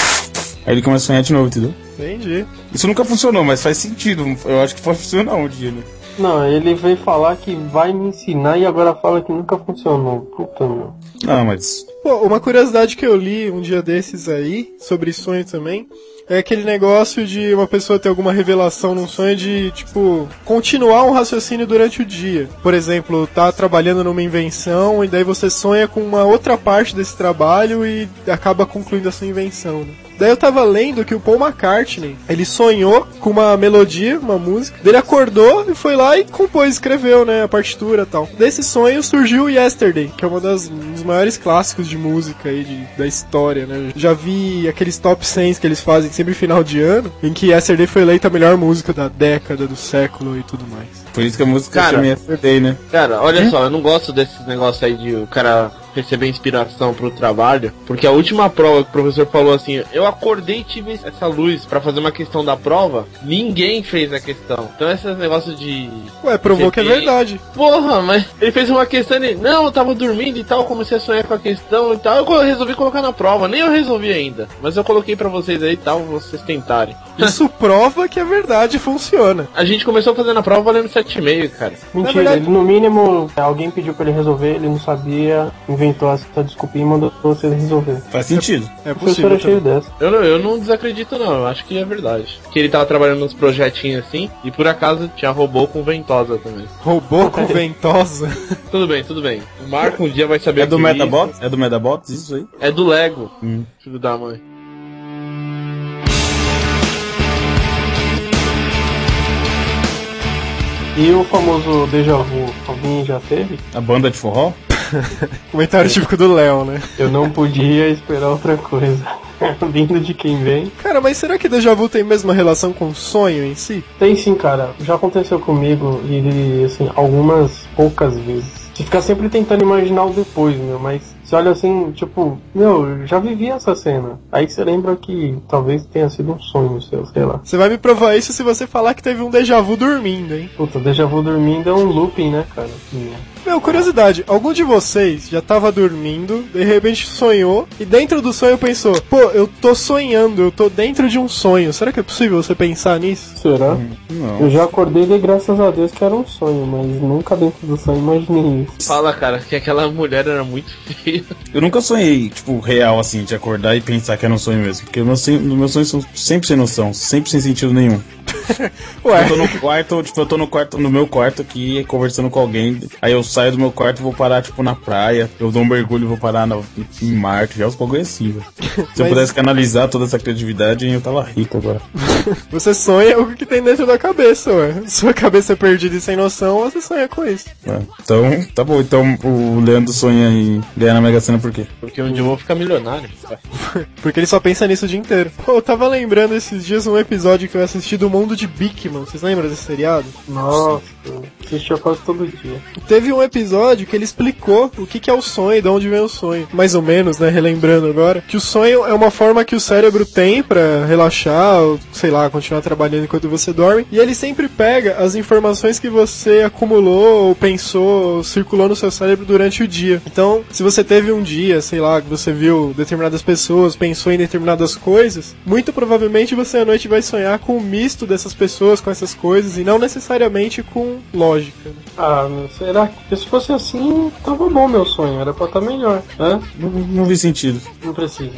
Aí ele começa a sonhar de novo, entendeu? Entendi. Isso nunca funcionou, mas faz sentido. Eu acho que pode funcionar um dia, né? Não, ele veio falar que vai me ensinar e agora fala que nunca funcionou. Puta, meu. Ah, mas. Pô, uma curiosidade que eu li um dia desses aí, sobre sonho também, é aquele negócio de uma pessoa ter alguma revelação num sonho de, tipo, continuar um raciocínio durante o dia. Por exemplo, tá trabalhando numa invenção e daí você sonha com uma outra parte desse trabalho e acaba concluindo a sua invenção, né? Daí eu tava lendo que o Paul McCartney, ele sonhou com uma melodia, uma música, ele acordou e foi lá e compôs, escreveu, né, a partitura e tal. Desse sonho surgiu Yesterday, que é uma das, um dos maiores clássicos de música aí de, da história, né. Já vi aqueles top 100 que eles fazem sempre final de ano, em que Yesterday foi eleita a melhor música da década, do século e tudo mais. Por isso que a música Cara, chama Yesterday, né? Cara, olha só, eu não gosto desses negócios aí de o cara receber inspiração pro trabalho, porque a última prova que o professor falou assim, eu acordei e tive essa luz pra fazer uma questão da prova, ninguém fez a questão. Então esses negócios de Ué, provou que é verdade. Porra, mas ele fez uma questão e não, eu tava dormindo e tal, comecei a sonhar com a questão e tal. Eu resolvi colocar na prova, nem eu resolvi ainda, mas eu coloquei pra vocês aí e tal, vocês tentarem. Isso prova que a verdade funciona. A gente começou fazendo a prova valendo 7,5, cara. Mentira, verdade- ele no mínimo, alguém pediu pra ele resolver, ele não sabia, inventou essa desculpinha e mandou você resolver. Faz sentido. É professor possível. é cheio dessa. Eu não, eu não desacredito não, eu acho que é verdade. Que ele tava trabalhando nos projetinhos assim, e por acaso tinha robô com ventosa também. Roubou com ventosa. Tudo bem, tudo bem. O Marco um dia vai saber É do que Metabot? É do Metabot? Isso aí? É do Lego, Hum. filho da mãe. E o famoso déjà vu, alguém já teve? A banda de forró? Comentário típico do Léo, né? Eu não podia esperar outra coisa. Vindo de quem vem. Cara, mas será que déjà vu tem mesmo uma relação com o sonho em si? Tem sim, cara. Já aconteceu comigo e, assim, algumas poucas vezes. Você fica sempre tentando imaginar o depois, meu, mas você olha assim, tipo, meu, eu já vivi essa cena. Aí você lembra que talvez tenha sido um sonho seu, sei lá. Você vai me provar isso se você falar que teve um déjà vu dormindo, hein? Puta, déjà vu dormindo é um looping, né, cara? Meu, curiosidade, algum de vocês já tava dormindo, de repente sonhou, e dentro do sonho pensou, pô, eu tô sonhando, eu tô dentro de um sonho. Será que é possível você pensar nisso? Será? Não. Eu já acordei e graças a Deus que era um sonho, mas nunca dentro do sonho imaginei isso. Fala, cara, que aquela mulher era muito feia. Eu nunca sonhei, tipo, real, assim, de acordar e pensar que era um sonho mesmo. Porque meus, sonhos- meus sonhos são sempre sem noção, sempre sem sentido nenhum. Ué, Eu tô no quarto, tipo, eu tô no quarto, no meu quarto aqui, conversando com alguém. Aí eu saio do meu quarto e vou parar, tipo, na praia. Eu dou um mergulho e vou parar na, em Marte. Já os bagulho assim, velho. Se eu pudesse canalizar toda essa criatividade, eu tava rico agora. você sonha o que tem dentro da cabeça, ué. Sua cabeça é perdida e sem noção, você sonha com isso. É. Então, tá bom. Então o Leandro sonha em ganhar na Mega Sena por quê? Porque um dia eu vou ficar milionário. Porque ele só pensa nisso o dia inteiro. Pô, eu tava lembrando esses dias um episódio que eu assisti do Mundo de Bigman. Vocês lembram desse seriado? Nossa, assistia quase todo dia. Teve um episódio que ele explicou o que, que é o sonho de onde vem o sonho. Mais ou menos, né? Relembrando agora. Que o sonho é uma forma que o cérebro tem pra relaxar, ou sei lá, continuar trabalhando enquanto você dorme. E ele sempre pega as informações que você acumulou, ou pensou, ou circulou no seu cérebro durante o dia. Então, se você teve um dia, sei lá, que você viu determinadas pessoas, pensou em determinadas coisas, muito provavelmente você à noite vai sonhar com o misto dessas pessoas, com essas coisas, e não necessariamente com lógica. né? Ah, será que se fosse assim, tava bom meu sonho, era pra estar melhor, né? Não, não vi sentido. Não precisa.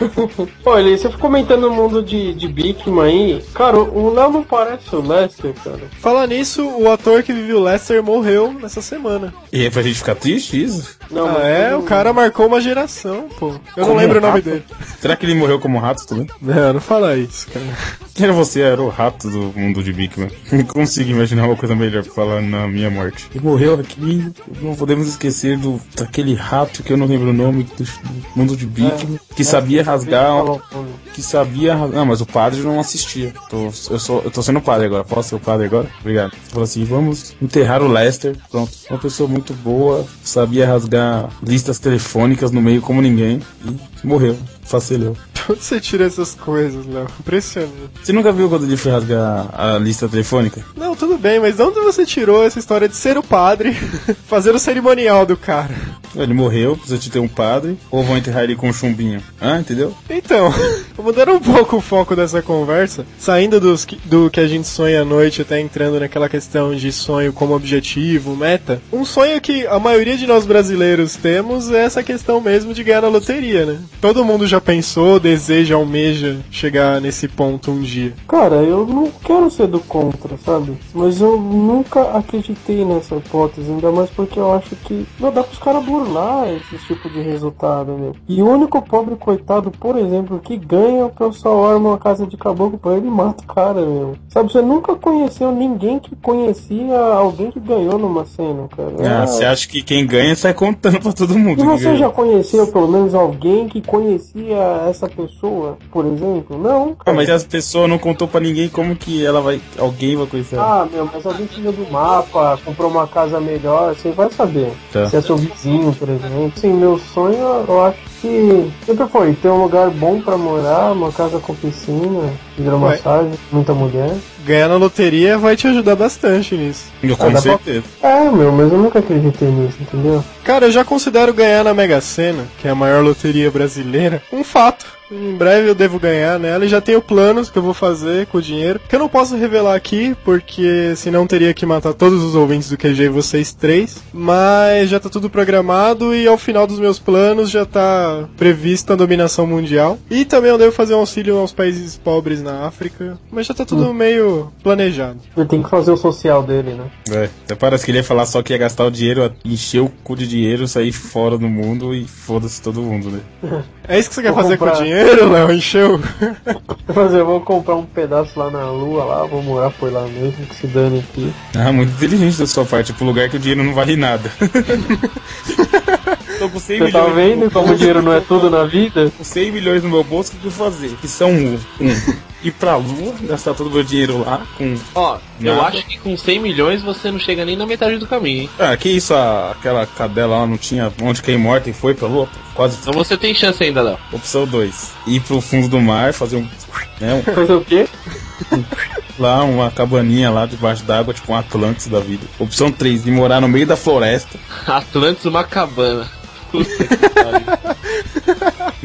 Olha, você ficou comentando o mundo de, de Bigman aí. Cara, o Léo não parece o Lester, cara. Falar nisso, o ator que viveu Lester morreu nessa semana. E é pra gente ficar triste isso? Não, ah, é? ele- O cara marcou uma geração, pô. Eu não Como lembro um o nome dele. Será que ele morreu como rato também? Não, não fala isso, cara. Quem era você? Era o rato do mundo de Bigman. Não consigo imaginar uma coisa melhor pra falar na minha morte. Ele morreu aqui, não podemos esquecer do daquele rato que eu não lembro o nome do, do mundo de Bigman, que sabia rasgar. Que sabia rasgar. Não, mas o padre não assistia. Tô, eu, sou, eu tô sendo padre agora. Posso ser o padre agora? Obrigado. Falou assim: vamos enterrar o Lester. Pronto. Uma pessoa muito boa, sabia rasgar listas telefônicas no meio como ninguém e morreu. Facilhou. Onde você tira essas coisas, Léo? Impressionante. Você nunca viu quando ele foi rasgar a lista telefônica? Não, tudo bem, mas de onde você tirou essa história de ser o padre, fazer o cerimonial do cara? Ele morreu, precisa de ter um padre, ou vão enterrar ele com um chumbinho. Ah, entendeu? Então, mudando um pouco o foco dessa conversa, saindo dos, do que a gente sonha à noite, até entrando naquela questão de sonho como objetivo, meta, um sonho que a maioria de nós brasileiros temos é essa questão mesmo de ganhar na loteria, né? Todo mundo já pensou, deseja, almeja chegar nesse ponto um dia. Cara, eu não quero ser do contra, sabe? Mas eu nunca acreditei nessa hipótese, ainda mais porque eu acho que não dá pros caras burlar esse tipo de resultado, meu. E o único pobre coitado, por exemplo, que ganha, o pessoal arma uma casa de caboclo pra ele e mata o cara, meu. Sabe, você nunca conheceu ninguém que conhecia alguém que ganhou numa cena, cara. Ah, você acha que quem ganha sai contando pra todo mundo. E você já conheceu pelo menos alguém que conhecia essa pessoa, por exemplo? Não, Ah, cara. mas as pessoas não contou pra ninguém como que ela vai. Alguém vai conhecer ela. Ah, meu, mas alguém precisa do mapa, comprou uma casa melhor, você vai saber. Tá. Se é seu vizinho, por exemplo. Sim, meu sonho, eu acho que sempre foi ter um lugar bom pra morar, uma casa com piscina, hidromassagem, muita mulher. Ganhar na loteria vai te ajudar bastante nisso. Eu, Ah, com pra- certeza. É, meu, mas eu nunca acreditei nisso, entendeu? Cara, eu já considero ganhar na Mega Sena, que é a maior loteria brasileira, um fato. Em breve eu devo ganhar nela e já tenho planos que eu vou fazer com o dinheiro, que eu não posso revelar aqui, porque senão teria que matar todos os ouvintes do QG e vocês três. Mas já tá tudo programado e ao final dos meus planos já tá prevista a dominação mundial. E também eu devo fazer um auxílio aos países pobres na África, mas já tá tudo meio planejado. Ele tem que fazer o social dele, né? É, até parece que ele ia falar só que ia gastar o dinheiro, encher o cu de dinheiro, sair fora do mundo e foda-se todo mundo, né? É isso que você quer Vou fazer com comprar. o dinheiro, Léo? Encheu? Mas eu vou comprar um pedaço lá na lua, lá, vou morar por lá mesmo, que se dane aqui. Ah, muito inteligente da sua parte, pro lugar que o dinheiro não vale nada. Tô com 100 Você tá milhões vendo como o dinheiro não é tudo na vida? com 100 milhões no meu bolso, o que eu vou fazer? Que são um, um ir pra lua, gastar todo o meu dinheiro lá com. Ó, eu Nada. acho que com 100 milhões você não chega nem na metade do caminho, hein? Ah, que isso, a- aquela cadela lá não tinha onde cair morta e foi pra lua? Quase. Então você tem chance ainda, Léo. Opção 2. Ir pro fundo do mar, fazer um. Né, um Fazer o quê? lá, uma cabaninha lá debaixo d'água, tipo um Atlantis da vida. Opção 3, ir morar no meio da floresta. Atlantis, uma cabana. Puta que pariu.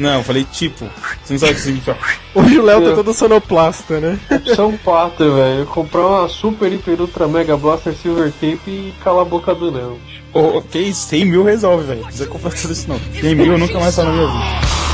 Não, eu falei tipo. Você não sabe o que significa. Hoje o Léo tá todo sonoplasta, né? São quatro, velho. Comprar uma super, hiper, ultra, mega blaster, silver tape e calar a boca do Léo. Oh, isso? 100 mil resolve, velho. Não precisa comprar tudo isso não. 100 mil eu nunca mais falo na minha vida.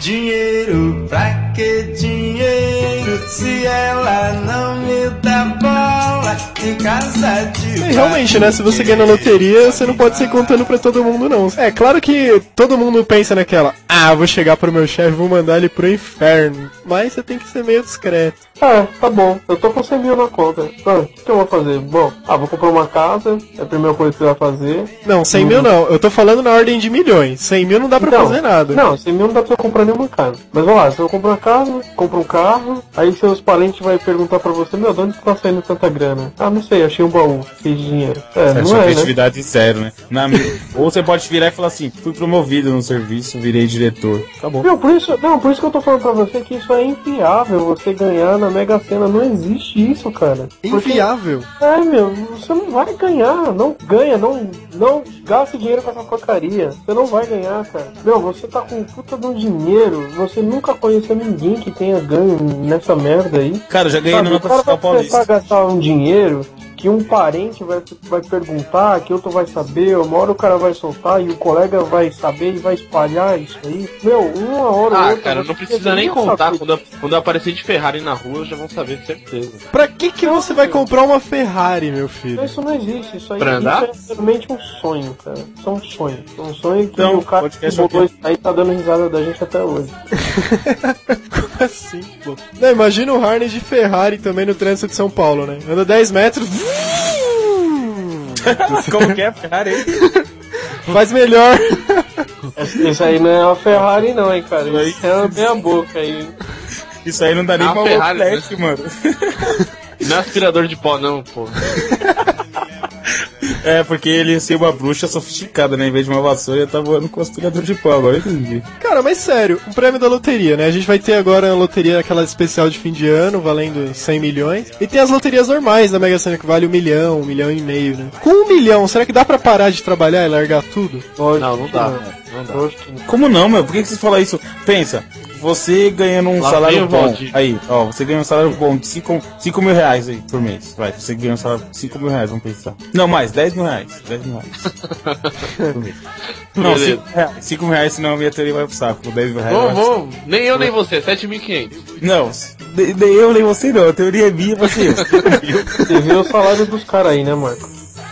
Dinheiro, pra que dinheiro? Se ela não me dá bola em casa de E realmente, né? Se você ganha na loteria, você não pode sair contando pra todo mundo, não. É claro que todo mundo pensa naquela, ah, vou chegar pro meu chefe, vou mandar ele pro inferno. Mas você tem que ser meio discreto. Ah, tá bom. Eu tô com 100 mil na conta. Ah, o que, que eu vou fazer? Bom, ah, vou comprar uma casa. É a primeira coisa que você vai fazer. Não, 100 mil não. Eu tô falando na ordem de milhões. 100 mil não dá pra Não, fazer nada. Não, 100 mil não dá pra comprar nenhuma casa. Mas vamos lá, se eu comprar uma casa, compro um carro, aí seus parentes vão perguntar pra você, meu, de onde tá saindo tanta grana? Ah, não sei, achei um baú, de dinheiro. É, É não sua é, né? zero, né? Na Ou você pode virar e falar assim: fui promovido no serviço, virei diretor. Acabou. Meu, por isso, não, por isso que eu tô falando pra você que isso é inviável, você ganhar na Mega Sena. Não existe isso, cara. Porque- Inviável. É, meu, você não vai ganhar, não ganha, não, não gaste dinheiro com essa porcaria. Você não vai ganhar, cara. Meu, você tá com puta de um dinheiro, você nunca conheceu ninguém que tenha ganho nessa merda aí. Cara, eu já ganhei Sabe, no vai começar Paulista. a gastar um dinheiro que um parente vai, vai perguntar, que outro vai saber, uma hora o cara vai soltar e o colega vai saber e vai espalhar isso aí. Meu, uma hora ou Ah, outra. cara, não precisa nem contar. saber. Quando eu, quando eu aparecer de Ferrari na rua, já vão saber de certeza. Pra que que você vai comprar uma Ferrari, meu filho? Isso não existe, isso aí Pra andar? isso é realmente um sonho, cara. Isso é um sonho. É um sonho que Então, o cara que botou ok. isso aí tá dando risada da gente até hoje. assim, pô? Não, imagina o Harney de Ferrari também no trânsito de São Paulo, né? Anda 10 metros. Como que é, Ferrari? Faz melhor. Isso aí não é uma Ferrari não, hein, cara. Isso é uma meia boca aí. hein? Isso aí não dá nem Ah, pra Ferrari, um flash, mano. Não é aspirador de pó, não, pô. É, porque ele ia ser uma bruxa sofisticada, né? Em vez de uma vassoura, ele tá voando com aspirador de pó. Agora eu entendi. Cara, mas sério, um prêmio da loteria, né? A gente vai ter agora a loteria, aquela especial de fim de ano, valendo 100 milhões. E tem as loterias normais da Mega Sena, que vale um milhão, um milhão e meio, né? Com um milhão, será que dá pra parar de trabalhar e largar tudo? Não, não dá. Não dá. Como não, meu? Por que, que você fala isso? Pensa, você ganhando um Lá salário bom. Aí, ó, você ganha um salário bom de 5 mil reais aí por mês. Vai, você ganha um salário de 5 mil reais, vamos pensar. Não, mais, 10 mil reais. 10 mil reais. Não, Beleza. 5 reais, 5 mil reais, senão a minha teoria vai pro saco. 10 mil reais. Pro vamos. Nem eu, nem você. 7.500. saco. Não, nem eu nem você não. A teoria é minha, você. Você viu o salário dos caras aí, né, Marco?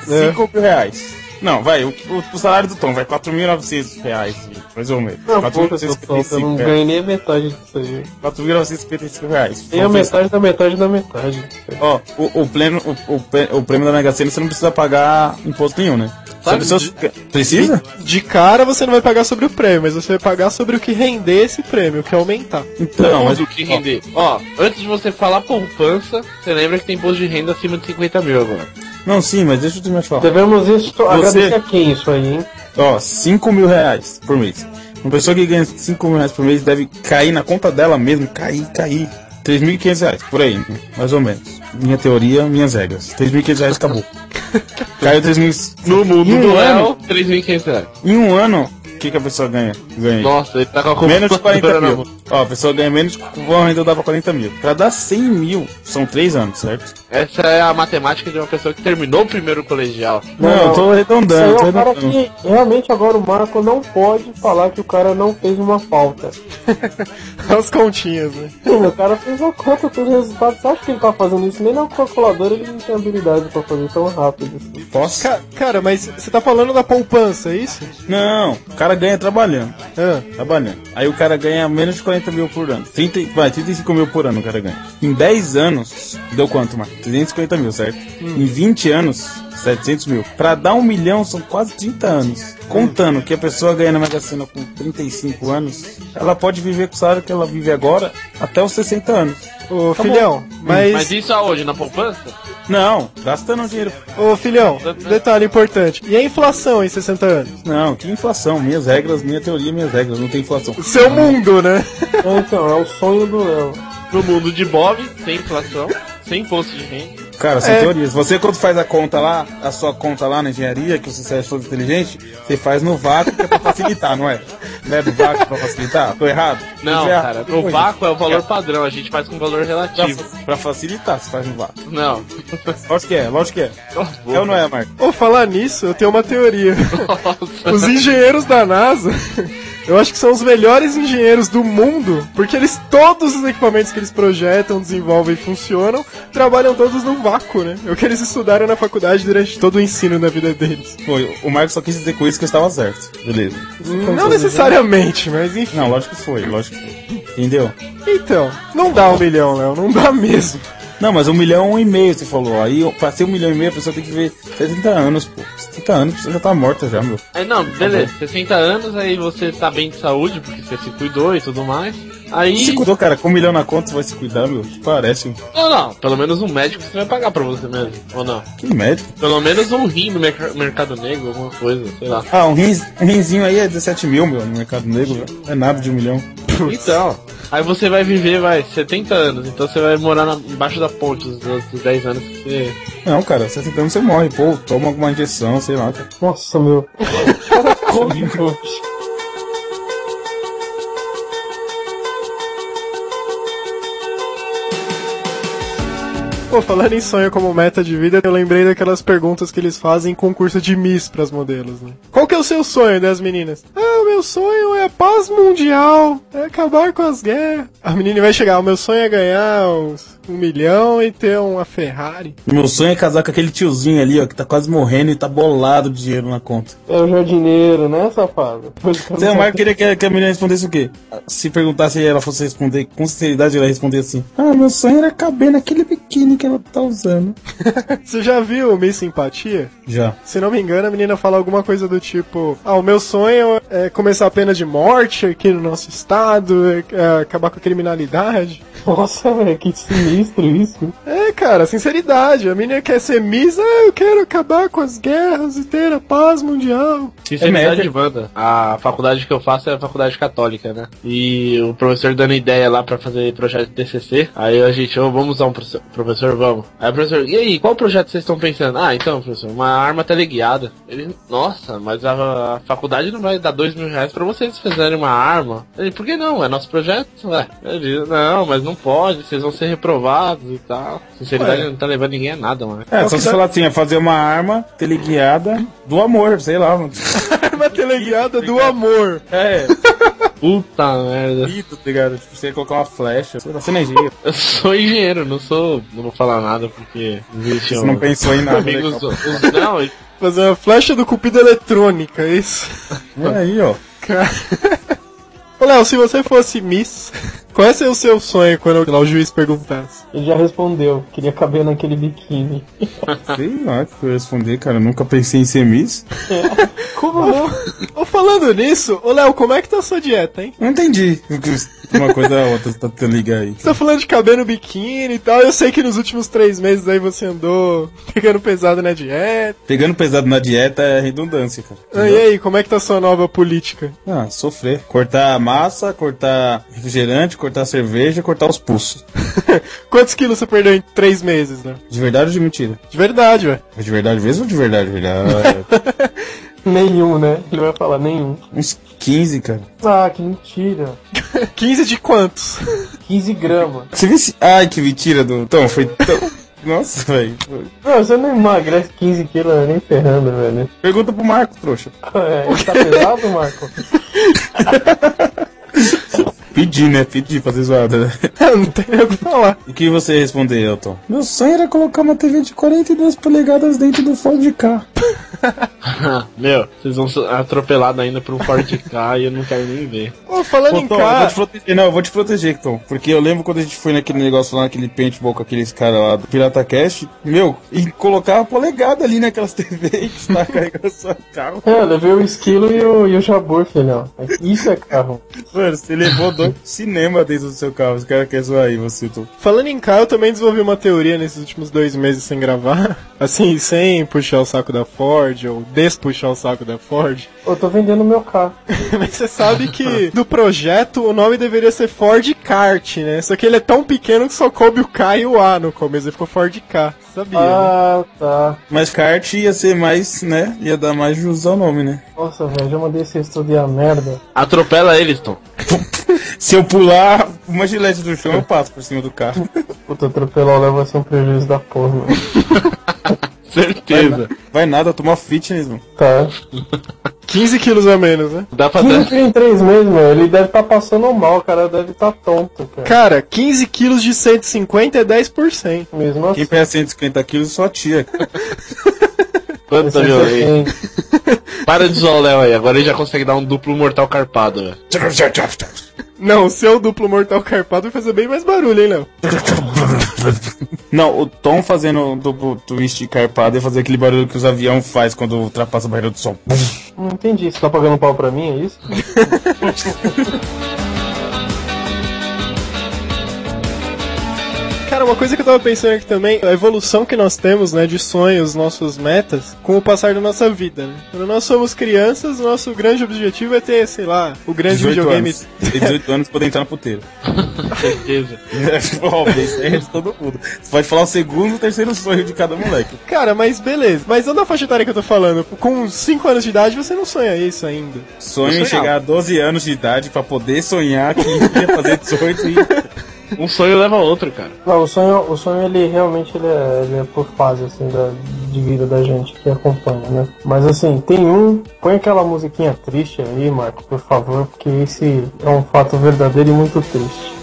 5 mil reais. Não, vai, o, o, o salário do Tom vai 4.900 reais, mais ou menos. Não, pouca seu ponto, eu não 4.955 reais. ganhei nem a metade disso aí. 4.955 reais. Nem a metade da metade da metade. Ó, o, o, prêmio, o, o, prê- o prêmio da Mega Sena você não precisa pagar imposto nenhum, né? Sabe, Só se você- Precisa? De cara você não vai pagar sobre o prêmio, mas você vai pagar sobre o que render esse prêmio, que é aumentar. Então, mas Tudo que render. Ó, antes de você falar poupança, você lembra que tem imposto de renda acima de 50 mil agora. Não, sim, mas deixa eu de falar. Devemos isso, agradecer a quem isso aí, hein? Ó, 5 mil reais por mês. Uma pessoa que ganha 5 mil reais por mês deve cair na conta dela mesmo, cair, cair. 3.500 reais, por aí, né? mais ou menos. Minha teoria, minhas regras. 3.500 reais acabou. Caiu 3.000. No mundo um do ano? Léo, 3.500 reais. Em um ano, o que, que a pessoa ganha? ganha? Nossa, ele tá com a Menos de 40 calculadora na mil. Ó, a pessoa ganha menos, vão arredondar pra 40 mil. Pra dar 100 mil, são 3 anos, certo? Essa é a matemática de uma pessoa que terminou o primeiro colegial. Não, Não, eu tô Isso aí arredondando, é tô um cara que realmente agora o Marco não pode falar que o cara não fez uma falta. As continhas, né? Sim, o cara fez uma conta pelo resultado. Você acha que ele tá fazendo isso? Nem na calculadora ele não tem habilidade pra fazer tão rápido. assim. Posso? Ca- cara, mas você tá falando da poupança, é isso? Não, o cara ganha trabalhando. Ah, Trabalhando. Aí o cara ganha menos de 40 mil por ano. 30, e- vai, 35 mil por ano o cara ganha. Em 10 anos, deu quanto, Marco? 350 mil, certo? Em 20 anos, 700 mil. Pra dar um milhão são quase 30 anos. Contando que a pessoa ganha na Mega Sena com 35 anos, ela pode viver com o salário que ela vive agora até os 60 anos. ô filhão, mas. Mas isso aonde? Na poupança? Não, gastando dinheiro. Ô filhão, detalhe importante. E a inflação em 60 anos? Não, que inflação. Minhas regras, minha teoria, minhas regras. Não tem inflação. Seu mundo, né? Então, Então, é o sonho do Léo. No mundo de Bob, sem inflação, sem imposto de renda. Cara, sem É. teorias. Você quando faz a conta lá, a sua conta lá na engenharia, que você acha todo inteligente, você faz no vácuo que é pra facilitar, não é? Não é do vácuo pra facilitar? Tô errado? Não, cara, o vácuo é o valor padrão, a gente faz com valor Pra, relativo. pra facilitar, você faz no vácuo. Não. Lógico que é, lógico que é. É ou não é, Marco? Ô, falar nisso, eu tenho uma teoria. Nossa. Os engenheiros da NASA, eu acho que são os melhores engenheiros do mundo, porque eles, todos os equipamentos que eles projetam, desenvolvem e funcionam, trabalham todos no vácuo, né? É o que eles estudaram na faculdade durante todo o ensino da vida deles. Foi, o Marco só quis dizer com isso que eu estava certo. Beleza. Não necessariamente, mas enfim. Não, lógico que foi, lógico que foi. Entendeu? Então, não dá um milhão, Léo, não dá mesmo. Não, mas um milhão e meio você falou. Aí, pra ser um milhão e meio, a pessoa tem que viver 70 anos, pô. 70 anos, a pessoa já tá morta já, meu. Aí não, beleza, 60 anos, aí você tá bem de saúde, porque você se cuidou e tudo mais. Aí. Se cuidou, cara, com um milhão na conta, você vai se cuidar, meu. Parece. Não, não, pelo menos um médico você vai pagar pra você mesmo, ou não? Que médico. Pelo menos um rim no merc- mercado negro, alguma coisa, sei lá. Ah, um, rins, um rinzinho aí é 17 mil, meu, no mercado negro. é nada de um milhão. Então, aí você vai viver, vai, 70 anos, então você vai morar na- embaixo da ponte dos, dos 10 anos que você. Não, cara, 70 anos você morre, pô. Toma alguma injeção, sei lá. cara. Nossa, meu. O Pô, falando em sonho como meta de vida, eu lembrei daquelas perguntas que eles fazem em concurso de Miss pras modelos, né? Qual que é o seu sonho das meninas? Ah, meu sonho é paz mundial, é acabar com as guerras. A menina vai chegar, o meu sonho é ganhar uns um milhão e ter uma Ferrari. Meu sonho é casar com aquele tiozinho ali, ó, que tá quase morrendo e tá bolado de dinheiro na conta. É o jardineiro, né, safado? Você, o Marco queria que, que a menina respondesse o quê? Se perguntasse ela fosse responder com sinceridade, ela ia responder assim: Ah, meu sonho era caber naquele biquíni que ela tá usando. Você já viu o Miss Simpatia? Já. Se não me engano, a menina fala alguma coisa do tipo: Ah, o meu sonho é começar a pena de morte aqui no nosso estado, é, é acabar com a criminalidade. Nossa, velho, que sinistro isso. É, cara, sinceridade. A menina quer ser Miss, ah, eu quero acabar com as guerras e ter a paz mundial. Sinceridade, média. Wanda. A faculdade que eu faço é a faculdade católica, né? E o professor dando ideia lá pra fazer projeto de TCC. Aí a gente, ô, vamos usar um profe- professor, vamos. Aí o professor, e aí, qual projeto vocês estão pensando? Ah, então, professor, uma arma teleguiada. Ele, nossa, mas a, a faculdade não vai dar dois mil reais pra vocês fazerem uma arma. Ele, por que não? É nosso projeto? Ué, ele, não, mas não pode, vocês vão ser reprovados e tal. Sinceridade Ué. não tá levando ninguém a nada, mano. É, só se falar assim, é fazer uma arma teleguiada do amor, sei lá, mano. Arma teleguiada do amor. É, Puta merda. tá ligado? Tipo, você ia colocar uma flecha, você não é engenheiro. Eu sou engenheiro, não sou. Não vou falar nada porque existe Você um- não pensou em nada. né, amigos. cara? os- não, Fazer uma flecha do cupido eletrônica, é isso? E aí, ó. Cara. Ô, Léo, se você fosse Miss, qual é o seu sonho quando lá, o juiz perguntasse? Ele já respondeu, queria caber naquele biquíni. Sei lá o que eu ia responder, cara. Eu nunca pensei em ser Miss. Como não? Ô, falando nisso, ô Léo, como é que tá a sua dieta, hein? Não entendi. Uma coisa a outra, tá tentando ligar aí. Você tá falando de caber no biquíni e tal, eu sei que nos últimos três meses aí você andou pegando pesado na dieta. Pegando pesado na dieta é redundância, cara. Ah, e aí, como é que tá a sua nova política? Ah, sofrer. Cortar massa, cortar refrigerante, cortar cerveja, cortar os pulsos. Quantos quilos você perdeu em três meses, né? De verdade ou de mentira? De verdade, ué. De verdade mesmo ou de verdade? verdade? Nenhum, né? Ele vai falar nenhum. Uns 15, cara. Ah, que mentira. 15 de quantos? 15 gramas. Você viu esse... Ai, que mentira do... Então, foi tão... Nossa, velho. Não, você não emagrece 15 quilos nem ferrando, velho. Pergunta pro Marco, trouxa. É, ele tá pesado, Marco? Pedir, né? Pedir, fazer zoada, né? não tem o que falar. O que você ia responder, Elton? Meu sonho era colocar uma TV de 42 polegadas dentro do Ford K. meu, vocês vão ser atropelados ainda por um Ford K e eu não quero nem ver. Ô, falando Pô, em Tom, eu vou carro... te proteger. Não, eu vou te proteger, Tom. Porque eu lembro quando a gente foi naquele negócio lá, naquele paintball com aqueles caras lá do Pirata Cast. Meu, e colocava polegada ali naquelas TV que está carregando seu carro. É, eu levei o esquilo e o, e o jabur, filhão. Isso é carro. Mano, você levou dois cinema dentro do seu carro. Os caras querem zoar aí, você, Tom. Falando em carro, eu também desenvolvi uma teoria nesses últimos dois meses sem gravar. Assim, sem puxar o saco da Ford, ou despuxar o saco da Ford. Eu tô vendendo meu carro. Mas você sabe que do projeto o nome deveria ser Ford Kart, né? Só que ele é tão pequeno que só coube o K e o A no começo, ele ficou Ford K. Sabia, né? Ah, tá. Mas kart ia ser mais, né? Ia dar mais jus ao nome, né? Nossa, velho, já mandei você estudar a merda. Atropela eles, Tom. Se eu pular uma gilete do chão, eu passo por cima do carro. Puta, atropelar o Léo vai ser um prejuízo da porra, mano. Certeza. Vai nada, toma fitness, mano. Tá. 15 quilos a menos, né? Dá pra 15 dar. em 3 meses, meu. Ele deve tá passando mal, o cara deve tá tonto, cara. Cara, 15 quilos de 150 é 10%. Mesmo assim. Quem pesa 150 quilos é sua tia. Quanta violência. é Para de zoar o Léo aí, agora ele já consegue dar um duplo mortal carpado, velho. Não, o seu duplo mortal carpado vai fazer bem mais barulho, hein, Léo? Não, o Tom fazendo o duplo twist carpado e fazer aquele barulho que os aviões faz quando ultrapassa a barreira do som. Não entendi. Você tá pagando pau pra mim, é isso? Cara, uma coisa que eu tava pensando aqui também, a evolução que nós temos, né, de sonhos, nossos metas, com o passar da nossa vida, né? Quando nós somos crianças, o nosso grande objetivo é ter, sei lá, o grande 18 videogame. anos. Tem 18 anos poder entrar na puteira. Certeza. Óbvio, isso é de todo mundo. Você pode falar o segundo e o terceiro sonho de cada moleque. Cara, mas beleza. Mas não da faixa etária que eu tô falando. Com 5 anos de idade, você não sonha isso ainda. Sonho em chegar a 12 anos de idade pra poder sonhar que ia fazer 18 e... Um sonho leva outro, cara. Não, o sonho, o sonho ele realmente ele é, ele é por fase, assim, da, de vida da gente que acompanha, né? Mas assim, tem um. Põe aquela musiquinha triste aí, Marco, por favor, porque esse é um fato verdadeiro e muito triste.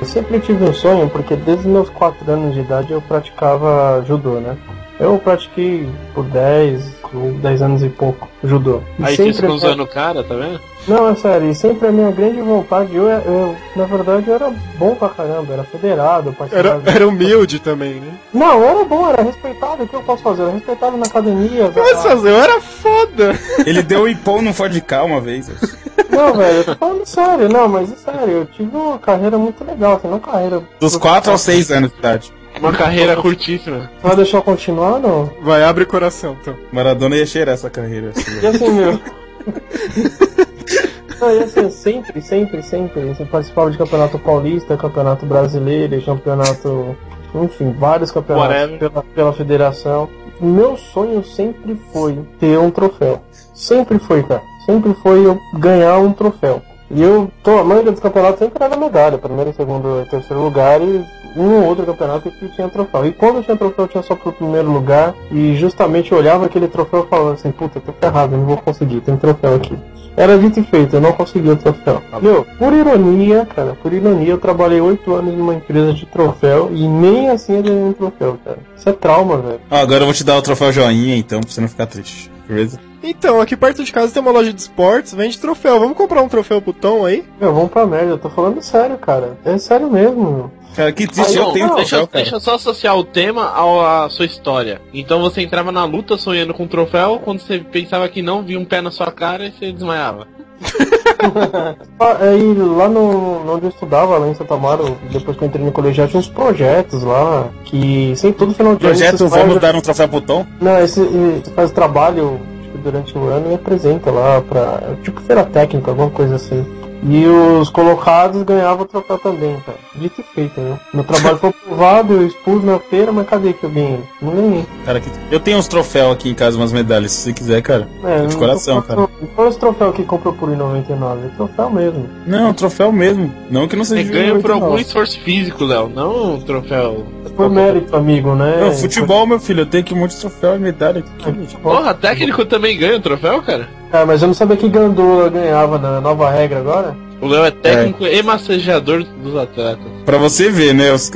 Eu sempre tive um sonho, porque desde meus 4 anos de idade eu praticava judô, né? Eu pratiquei por 10 ou 10 anos e pouco judô. E Aí sempre fica usando o cara, tá vendo? Não, é sério, e sempre a minha grande vontade, eu, eu na verdade eu era bom pra caramba, era federado, Era, era humilde também, né? Não, eu era bom, era respeitado, o que eu posso fazer? Eu era respeitado na academia. Fazer, eu era foda. Ele deu um ipom no Ford K uma vez. Não, velho, eu tô falando sério, não, mas é sério, eu tive uma carreira muito legal, assim, não carreira. Dos 4 aos 6 anos de idade. Uma carreira curtíssima. Vai deixar eu continuar, não? Vai, abre o coração, então. Maradona ia cheirar essa carreira. assim, E assim, meu. Não, e assim, eu sempre, sempre, sempre. Você participava de campeonato paulista, campeonato brasileiro, campeonato. Enfim, vários campeonatos pela, pela federação. Meu sonho sempre foi ter um troféu. Sempre foi, cara. Sempre foi eu ganhar um troféu. E eu, tô, a maioria dos campeonatos sempre era medalha, primeiro, segundo, terceiro lugar e um ou outro campeonato que tinha troféu. E quando tinha troféu, tinha só pro primeiro lugar. E justamente eu olhava aquele troféu e falava assim, puta, tô ferrado, eu não vou conseguir, tem troféu aqui. Era dito e feito, eu não consegui o troféu. Meu, por ironia, cara, por ironia, eu trabalhei oito anos numa empresa de troféu e nem assim eu ganhei um troféu, cara. Isso é trauma, velho. Ah, agora eu vou te dar o troféu joinha, então, pra você não ficar triste. Beleza? Então, aqui perto de casa tem uma loja de esportes, vende troféu. Vamos comprar um troféu pro Tom aí? Meu, vamos pra merda, eu tô falando sério, cara. É sério mesmo, meu. Cara, que triste, Aí, eu tenho um deixa, troféu, deixa eu só associar o tema à sua história. Então você entrava na luta sonhando com um troféu, quando você pensava que não, via um pé na sua cara e você desmaiava. Ah, Aí lá no, onde eu estudava, lá em Santa Amaro, depois que eu entrei no colegial, tinha uns projetos lá, que sempre todo final de ano. Projeto você Vamos faz- dar um troféu Tom? Não, esse, você faz trabalho durante o ano e apresenta lá pra. Tipo feira técnica, alguma coisa assim. E os colocados ganhavam o troféu também, cara. Dito e feito, né? Meu trabalho foi aprovado, eu expus na feira, mas cadê que eu ganhei? Não ganhei. Cara, que... eu tenho uns troféus aqui em casa, umas medalhas, se você quiser, cara. É, de não coração, cara. Qual é esse troféu que comprou por 1,99? É troféu mesmo. Não, troféu mesmo. Não que não seja Você ganha por 99. algum esforço físico, Léo, não um troféu. Por mérito, amigo, né? Não, futebol, meu filho, eu tenho aqui um monte de troféu e medalha aqui. Futebol. Porra, técnico também ganha um troféu, cara? Ah, mas eu não sabia que Gandula ganhava na nova regra agora. O Léo é técnico e massajador dos atletas. Pra você ver, né? Os,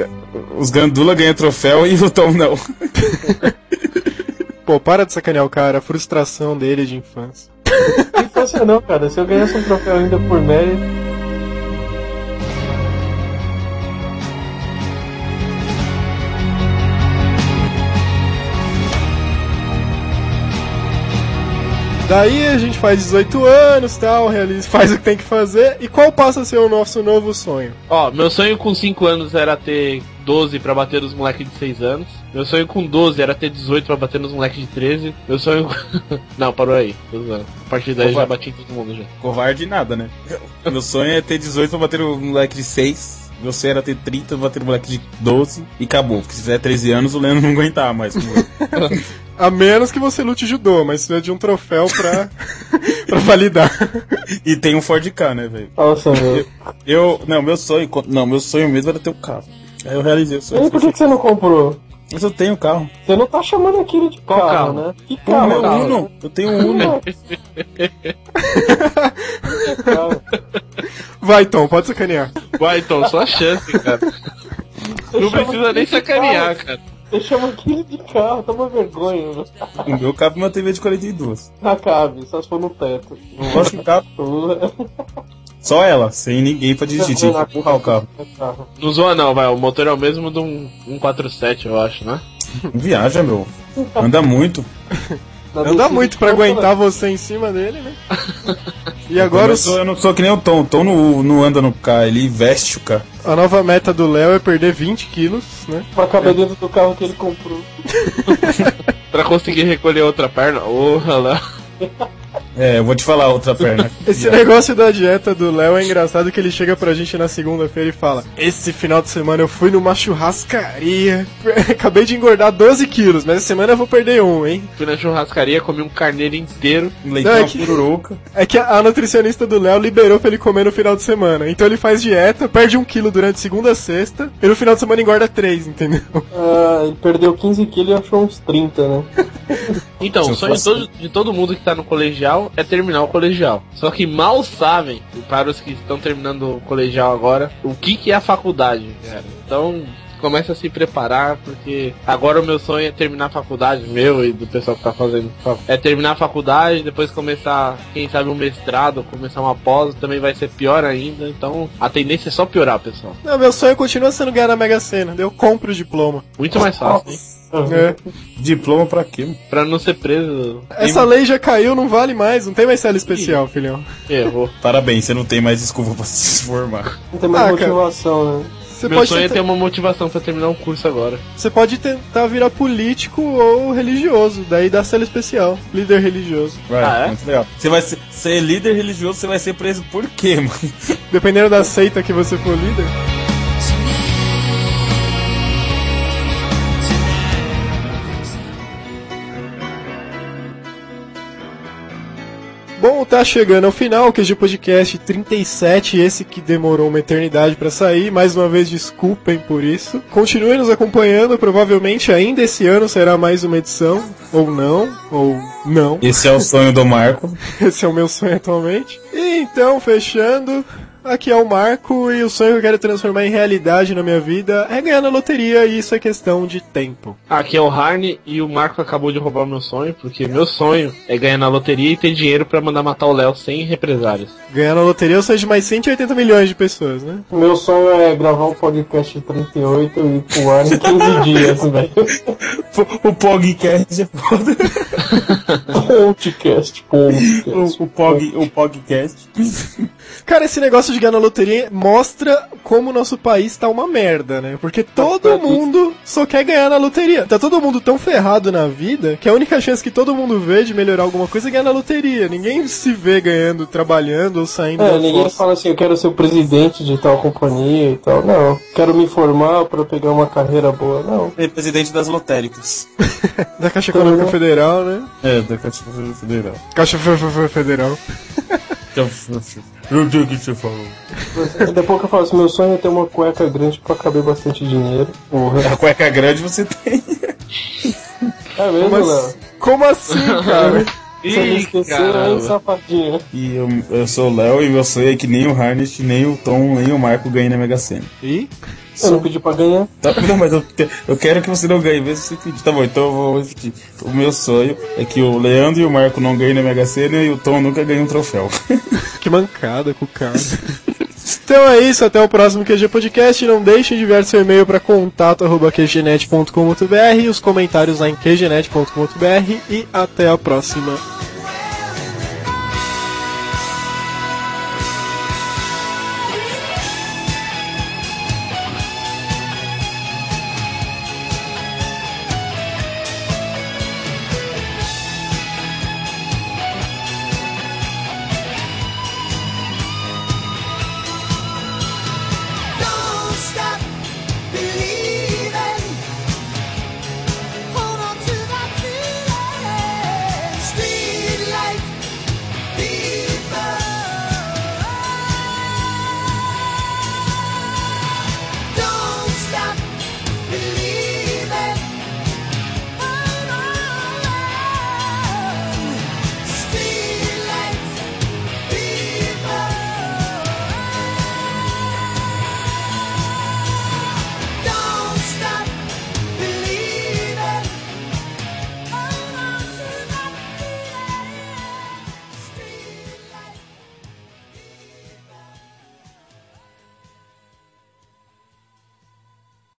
os Gandula ganham troféu e o Tom não. Pô, para de sacanear o cara, a frustração dele de infância. Não infância não, cara. Se eu ganhasse um troféu ainda por mérito. Daí a gente faz 18 anos tal, realiza, faz o que tem que fazer. E qual passa a ser o nosso novo sonho? Ó, meu sonho com 5 anos era ter 12 pra bater nos moleques de 6 anos. Meu sonho com 12 era ter 18 pra bater nos moleques de 13. Meu sonho. Não, parou aí. A partir daí Opa. já bati em todo mundo já. Covarde nada, né? Meu sonho é ter 18 pra bater o moleque de 6. Meu sonho era ter 30 pra bater o moleque de 12 e acabou. Porque se fizer 13 anos, o Leandro não aguentar mais. eu. A menos que você lute judô, mas precisa de um troféu pra, pra validar. e tem um Ford K, né, velho? Nossa, meu. Eu. Não, meu sonho. Não, meu sonho mesmo era ter um carro. Aí eu realizei o E sonho. por que, que você não comprou? Mas eu tenho carro. Você não tá chamando aquilo de Qual carro, carro? né? Que carro? meu cara? Uno. Eu tenho um Uno. Carro. Vai, Tom, pode sacanear. Vai, então, só a chance, cara. Não precisa nem sacanear, cara. Você chama aquilo de carro, toma vergonha. meu. O meu cabe uma TV de 42. Na cabe, só se for no teto. Eu gosto de carro. Só ela, sem ninguém pra dirigir. Tinha que empurrar o carro. Carro. Não zoa não, vai. O motor é o mesmo de um 147, eu acho, né? Viaja, meu. Anda muito. Anda muito pra aguentar você em cima dele, né? E agora eu, não sou, eu não sou que nem o Tom. O Tom não, não anda no carro, ele veste o carro. a nova meta do Léo é perder 20 quilos, né? Pra caber dentro do carro que ele comprou. Pra conseguir recolher outra perna. Porra, lá. É, eu vou te falar outra perna. Esse negócio da dieta do Léo é engraçado que ele chega pra gente na segunda-feira e fala: Esse final de semana eu fui numa churrascaria, acabei de engordar 12 quilos, mas essa semana eu vou perder um, hein? Fui na churrascaria, comi um carneiro inteiro. Um leitão Não, é é que- pururuca. É que a a nutricionista do Léo liberou pra ele comer no final de semana. Então ele faz dieta, perde um quilo durante segunda a sexta, e no final de semana engorda 3, entendeu? Ah, ele perdeu 15 quilos e achou uns 30, né? Então, sonho de todo, de todo mundo que tá no colegial é terminar o colegial. Só que mal sabem, para os que estão terminando o colegial agora, o que, que é a faculdade, cara. Então, começa a se preparar, porque agora o meu sonho é terminar a faculdade, meu e do pessoal que tá fazendo. É terminar a faculdade, depois começar, quem sabe, um mestrado, começar uma pós, também vai ser pior ainda. Então, a tendência é só piorar, pessoal. Não, meu sonho continua sendo ganhar na Mega Sena. Eu compro o diploma. Muito mais fácil, hein? É. Diploma pra quê? mano? Pra não ser preso, Essa lei já caiu, não vale mais, não tem mais cela especial, filhão. errou. Parabéns, você não tem mais desculpa pra se formar. Não tem mais Ah, cara. motivação, né? Você Meu pode, sonho é tentar, ter uma motivação pra terminar um curso agora. você pode tentar virar político ou religioso, daí dá cela especial. Líder religioso. Vai, Ah, é? muito legal. Você vai ser, ser líder religioso, você vai ser preso por quê, mano? Dependendo da seita que você for líder. Bom, tá chegando ao final, o QG Podcast 37, esse que demorou uma eternidade pra sair. Mais uma vez, desculpem por isso. Continuem nos acompanhando, provavelmente ainda esse ano será mais uma edição, ou não, ou não. Esse é o sonho do Marco. Esse é o meu sonho atualmente. E então, fechando, aqui é o Marco e o sonho que eu quero transformar em realidade na minha vida é ganhar na loteria e isso é questão de tempo. Aqui é o Harney e o Marco acabou de roubar o meu sonho, porque meu sonho é ganhar na loteria e ter dinheiro pra mandar matar o Léo sem represárias. Ganhar na loteria sei de mais 180 milhões de pessoas, né? Meu sonho é gravar um podcast 38 e pro ar em 15 dias, velho. O Pogcast é foda. Podcast, podcast. O, o, Pog, o Pogcast. Cara, esse negócio de ganhar na loteria mostra como o nosso país tá uma merda, né? Porque todo mundo só quer ganhar na loteria. Tá todo mundo tão ferrado na vida que a única chance que todo mundo vê de melhorar alguma coisa é ganhar na loteria. Ninguém se vê ganhando, trabalhando ou saindo É, da ninguém fossa. fala assim, eu quero ser o presidente de tal companhia e tal. Não, quero me formar pra pegar uma carreira boa. Não. Presidente das lotéricas. Da Caixa Econômica Federal, né? É, da Caixa Federal. Caixa Federal. Eu digo que você falou. Depois que eu falo assim, meu sonho é ter uma cueca grande pra caber bastante dinheiro. Porra. A cueca grande você tem. É mesmo, Mas- Léo? Como assim, cara? Você não esqueceu, hein, safadinho? E eu, eu sou o Léo e meu sonho é que nem o Harnett, nem o Tom, nem o Marco ganhem na Mega Sena. Ih, Eu não pedi pra ganhar. Tá, não, mas eu, te- eu quero que você não ganhe, mesmo se você pedir. Tá bom, então eu vou repetir. O meu sonho é que o Leandro e o Marco não ganhem na Mega Sena e o Tom nunca ganhe um troféu. que mancada com o cara. Então é isso, até o próximo QG Podcast. Não deixem de enviar seu e-mail para contato.qgnet.com.br e os comentários lá em qgnet.com.br e até a próxima.